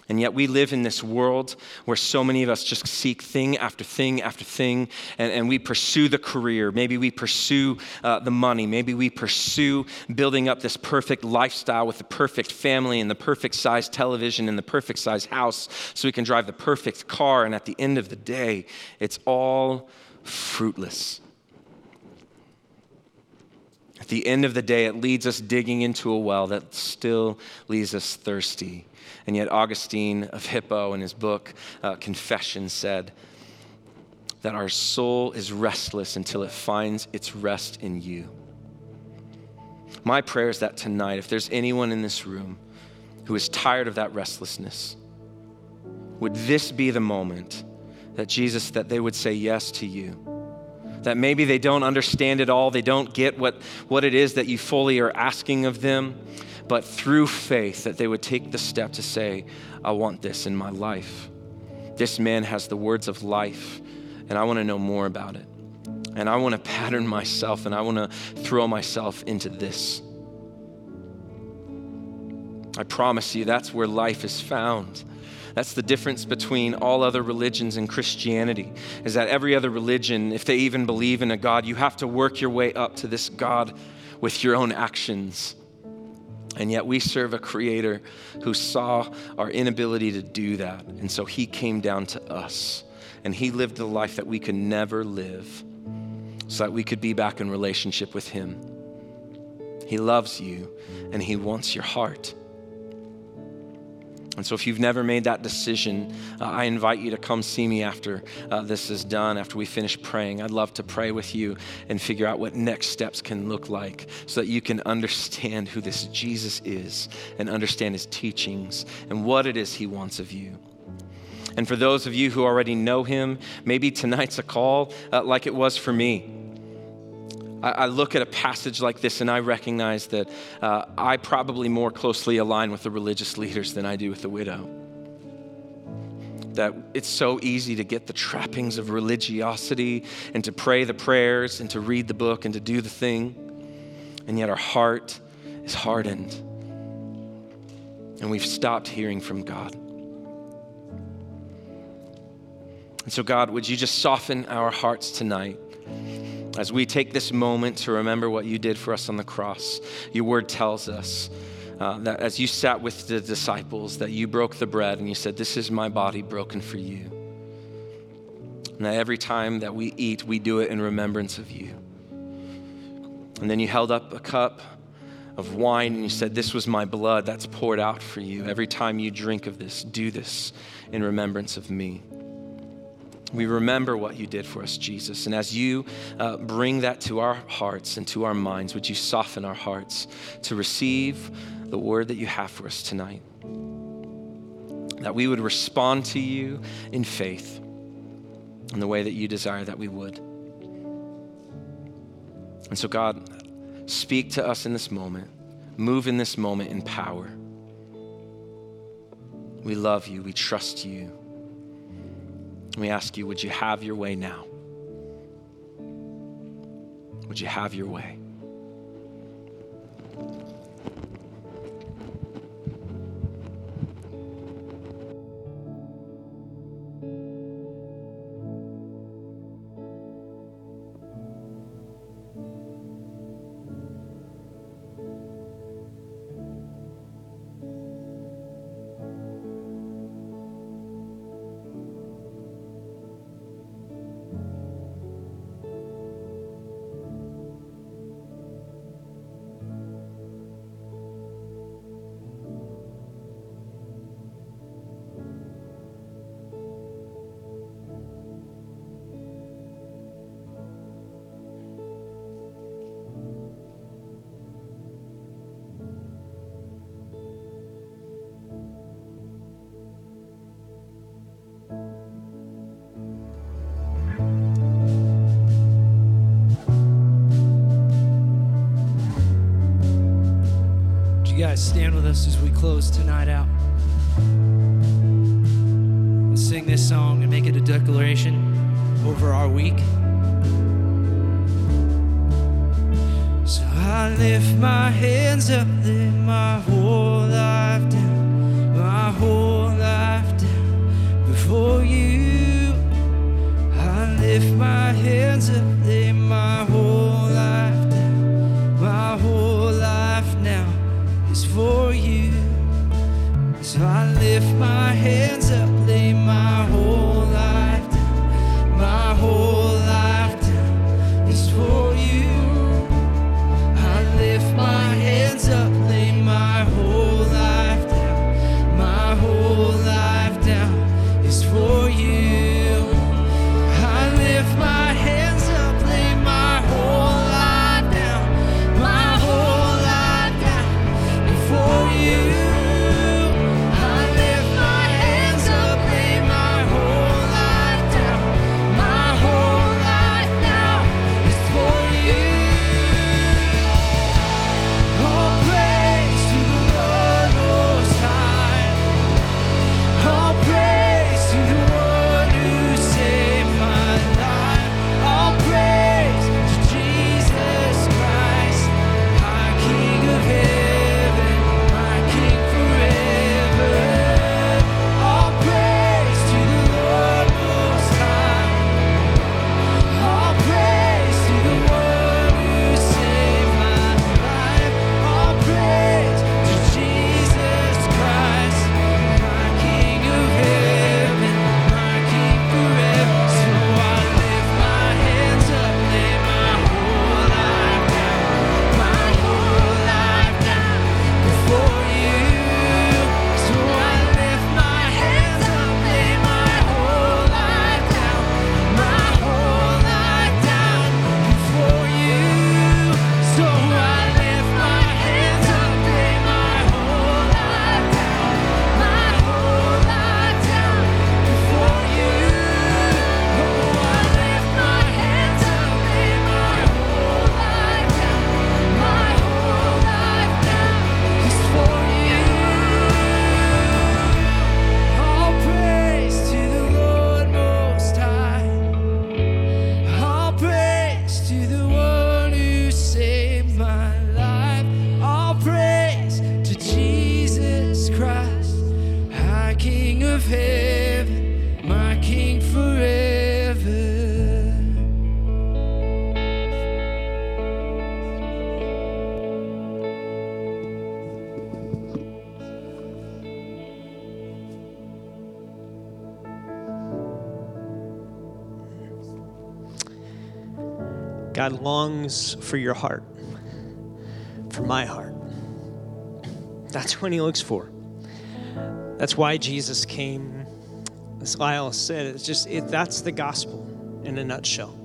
And yet, we live in this world where so many of us just seek thing after thing after thing, and, and we pursue the career. Maybe we pursue uh, the money. Maybe we pursue building up this perfect lifestyle with the perfect family and the perfect size television and the perfect size house so we can drive the perfect car. And at the end of the day, it's all fruitless. At the end of the day, it leads us digging into a well that still leaves us thirsty. And yet, Augustine of Hippo, in his book uh, Confession, said that our soul is restless until it finds its rest in you. My prayer is that tonight, if there's anyone in this room who is tired of that restlessness, would this be the moment that Jesus, that they would say yes to you? That maybe they don't understand it all, they don't get what, what it is that you fully are asking of them, but through faith, that they would take the step to say, I want this in my life. This man has the words of life, and I want to know more about it. And I want to pattern myself, and I want to throw myself into this. I promise you, that's where life is found. That's the difference between all other religions and Christianity, is that every other religion, if they even believe in a God, you have to work your way up to this God with your own actions. And yet we serve a creator who saw our inability to do that. And so he came down to us and he lived the life that we could never live so that we could be back in relationship with him. He loves you and he wants your heart. And so, if you've never made that decision, uh, I invite you to come see me after uh, this is done, after we finish praying. I'd love to pray with you and figure out what next steps can look like so that you can understand who this Jesus is and understand his teachings and what it is he wants of you. And for those of you who already know him, maybe tonight's a call uh, like it was for me. I, I look at a passage like this and I recognize that uh, I probably more closely align with the religious leaders than I do with the widow. That it's so easy to get the trappings of religiosity and to pray the prayers and to read the book and to do the thing, and yet our heart is hardened and we've stopped hearing from God. And so, God, would you just soften our hearts tonight? As we take this moment to remember what you did for us on the cross, your word tells us uh, that as you sat with the disciples, that you broke the bread and you said, This is my body broken for you. And that every time that we eat, we do it in remembrance of you. And then you held up a cup of wine and you said, This was my blood that's poured out for you. Every time you drink of this, do this in remembrance of me. We remember what you did for us, Jesus. And as you uh, bring that to our hearts and to our minds, would you soften our hearts to receive the word that you have for us tonight? That we would respond to you in faith in the way that you desire that we would. And so, God, speak to us in this moment, move in this moment in power. We love you, we trust you. We ask you, would you have your way now? Would you have your way? Tonight out? Let's sing this song and make it a declaration over our week. So I lift my hands up, lay my whole life down, my whole life down before you. I lift my hands up, lay my whole lift my hands up, lay my whole God longs for your heart, for my heart. That's what he looks for. That's why Jesus came. As Lyle said, it's just it, that's the gospel in a nutshell.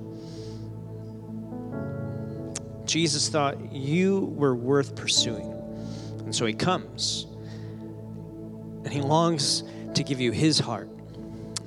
Jesus thought you were worth pursuing. And so he comes and he longs to give you his heart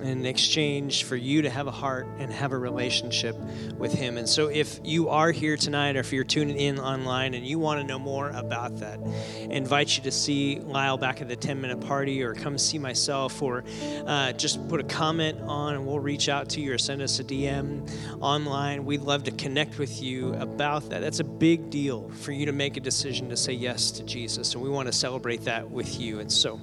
in exchange for you to have a heart and have a relationship with Him. And so, if you are here tonight or if you're tuning in online and you want to know more about that, I invite you to see Lyle back at the 10 minute party or come see myself or uh, just put a comment on and we'll reach out to you or send us a DM online. We'd love to connect with you about that. That's a big deal for you to make a decision to say yes to Jesus. And we want to celebrate that with you. And so,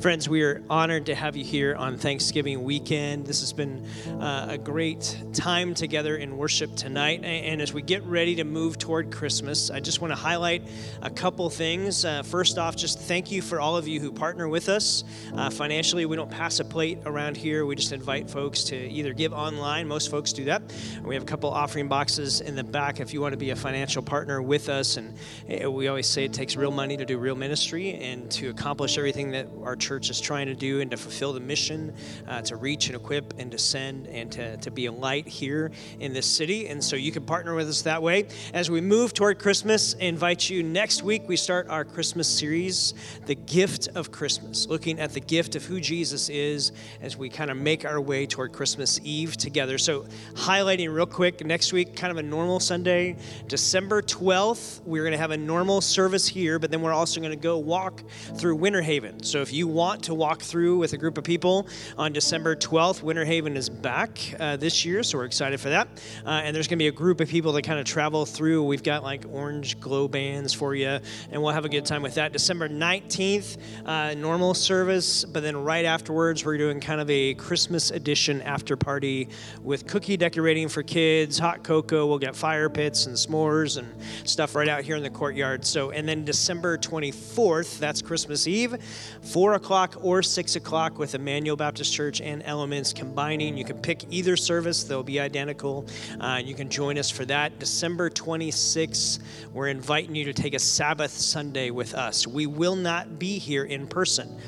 friends, we are honored to have you here on Thanksgiving week weekend. This has been uh, a great time together in worship tonight. And as we get ready to move toward Christmas, I just want to highlight a couple things. Uh, first off, just thank you for all of you who partner with us uh, financially. We don't pass a plate around here, we just invite folks to either give online, most folks do that. We have a couple offering boxes in the back if you want to be a financial partner with us. And eh, we always say it takes real money to do real ministry and to accomplish everything that our church is trying to do and to fulfill the mission uh, to reach and equip and to send and to, to be a light here in this city. And so you can partner with us that way. As we move toward Christmas, I invite you next week, we start our Christmas series, The Gift of Christmas, looking at the gift of who Jesus is as we kind of make our way toward Christmas Eve together. So, highlighting real quick, next week, kind of a normal Sunday, December 12th, we're going to have a normal service here, but then we're also going to go walk through Winter Haven. So, if you want to walk through with a group of people on December 12th, Winter Haven is back uh, this year, so we're excited for that. Uh, and there's going to be a group of people that kind of travel through. We've got like orange glow bands for you, and we'll have a good time with that. December 19th, uh, normal service, but then right afterwards, we're doing kind of a Christmas edition after party with cookie decorating for kids, hot cocoa. We'll get fire pits and s'mores and stuff right out here in the courtyard. So, and then December 24th, that's Christmas Eve, 4 o'clock or 6 o'clock with Emmanuel Baptist Church and elements combining. You can pick either service, they'll be identical. Uh, you can join us for that. December 26th, we're inviting you to take a Sabbath Sunday with us. We will not be here in person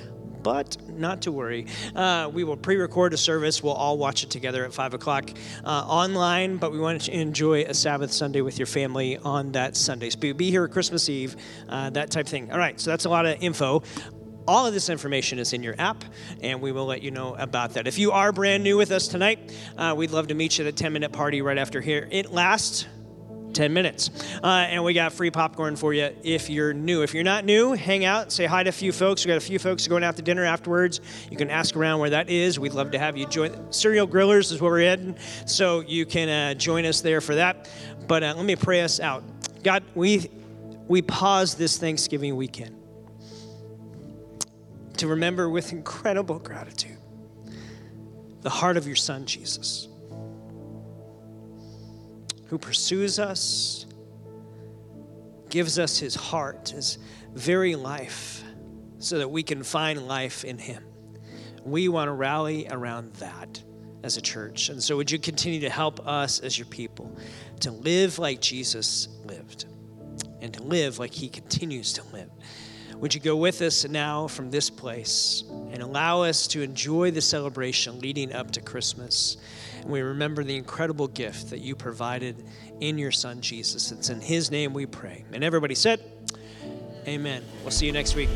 but not to worry. Uh, we will pre record a service. We'll all watch it together at 5 o'clock uh, online, but we want to enjoy a Sabbath Sunday with your family on that Sunday. So be here Christmas Eve, uh, that type of thing. All right, so that's a lot of info. All of this information is in your app, and we will let you know about that. If you are brand new with us tonight, uh, we'd love to meet you at a 10 minute party right after here. It lasts 10 minutes. Uh, and we got free popcorn for you if you're new. If you're not new, hang out, say hi to a few folks. We got a few folks going out to dinner afterwards. You can ask around where that is. We'd love to have you join. Serial Grillers is where we're heading, so you can uh, join us there for that. But uh, let me pray us out. God, we we pause this Thanksgiving weekend to remember with incredible gratitude the heart of your Son, Jesus, who pursues us, gives us his heart, his very life, so that we can find life in him. We want to rally around that as a church. And so, would you continue to help us as your people to live like Jesus lived and to live like he continues to live? Would you go with us now from this place and allow us to enjoy the celebration leading up to Christmas? And we remember the incredible gift that you provided in your Son, Jesus. It's in His name we pray. And everybody said, Amen. We'll see you next week.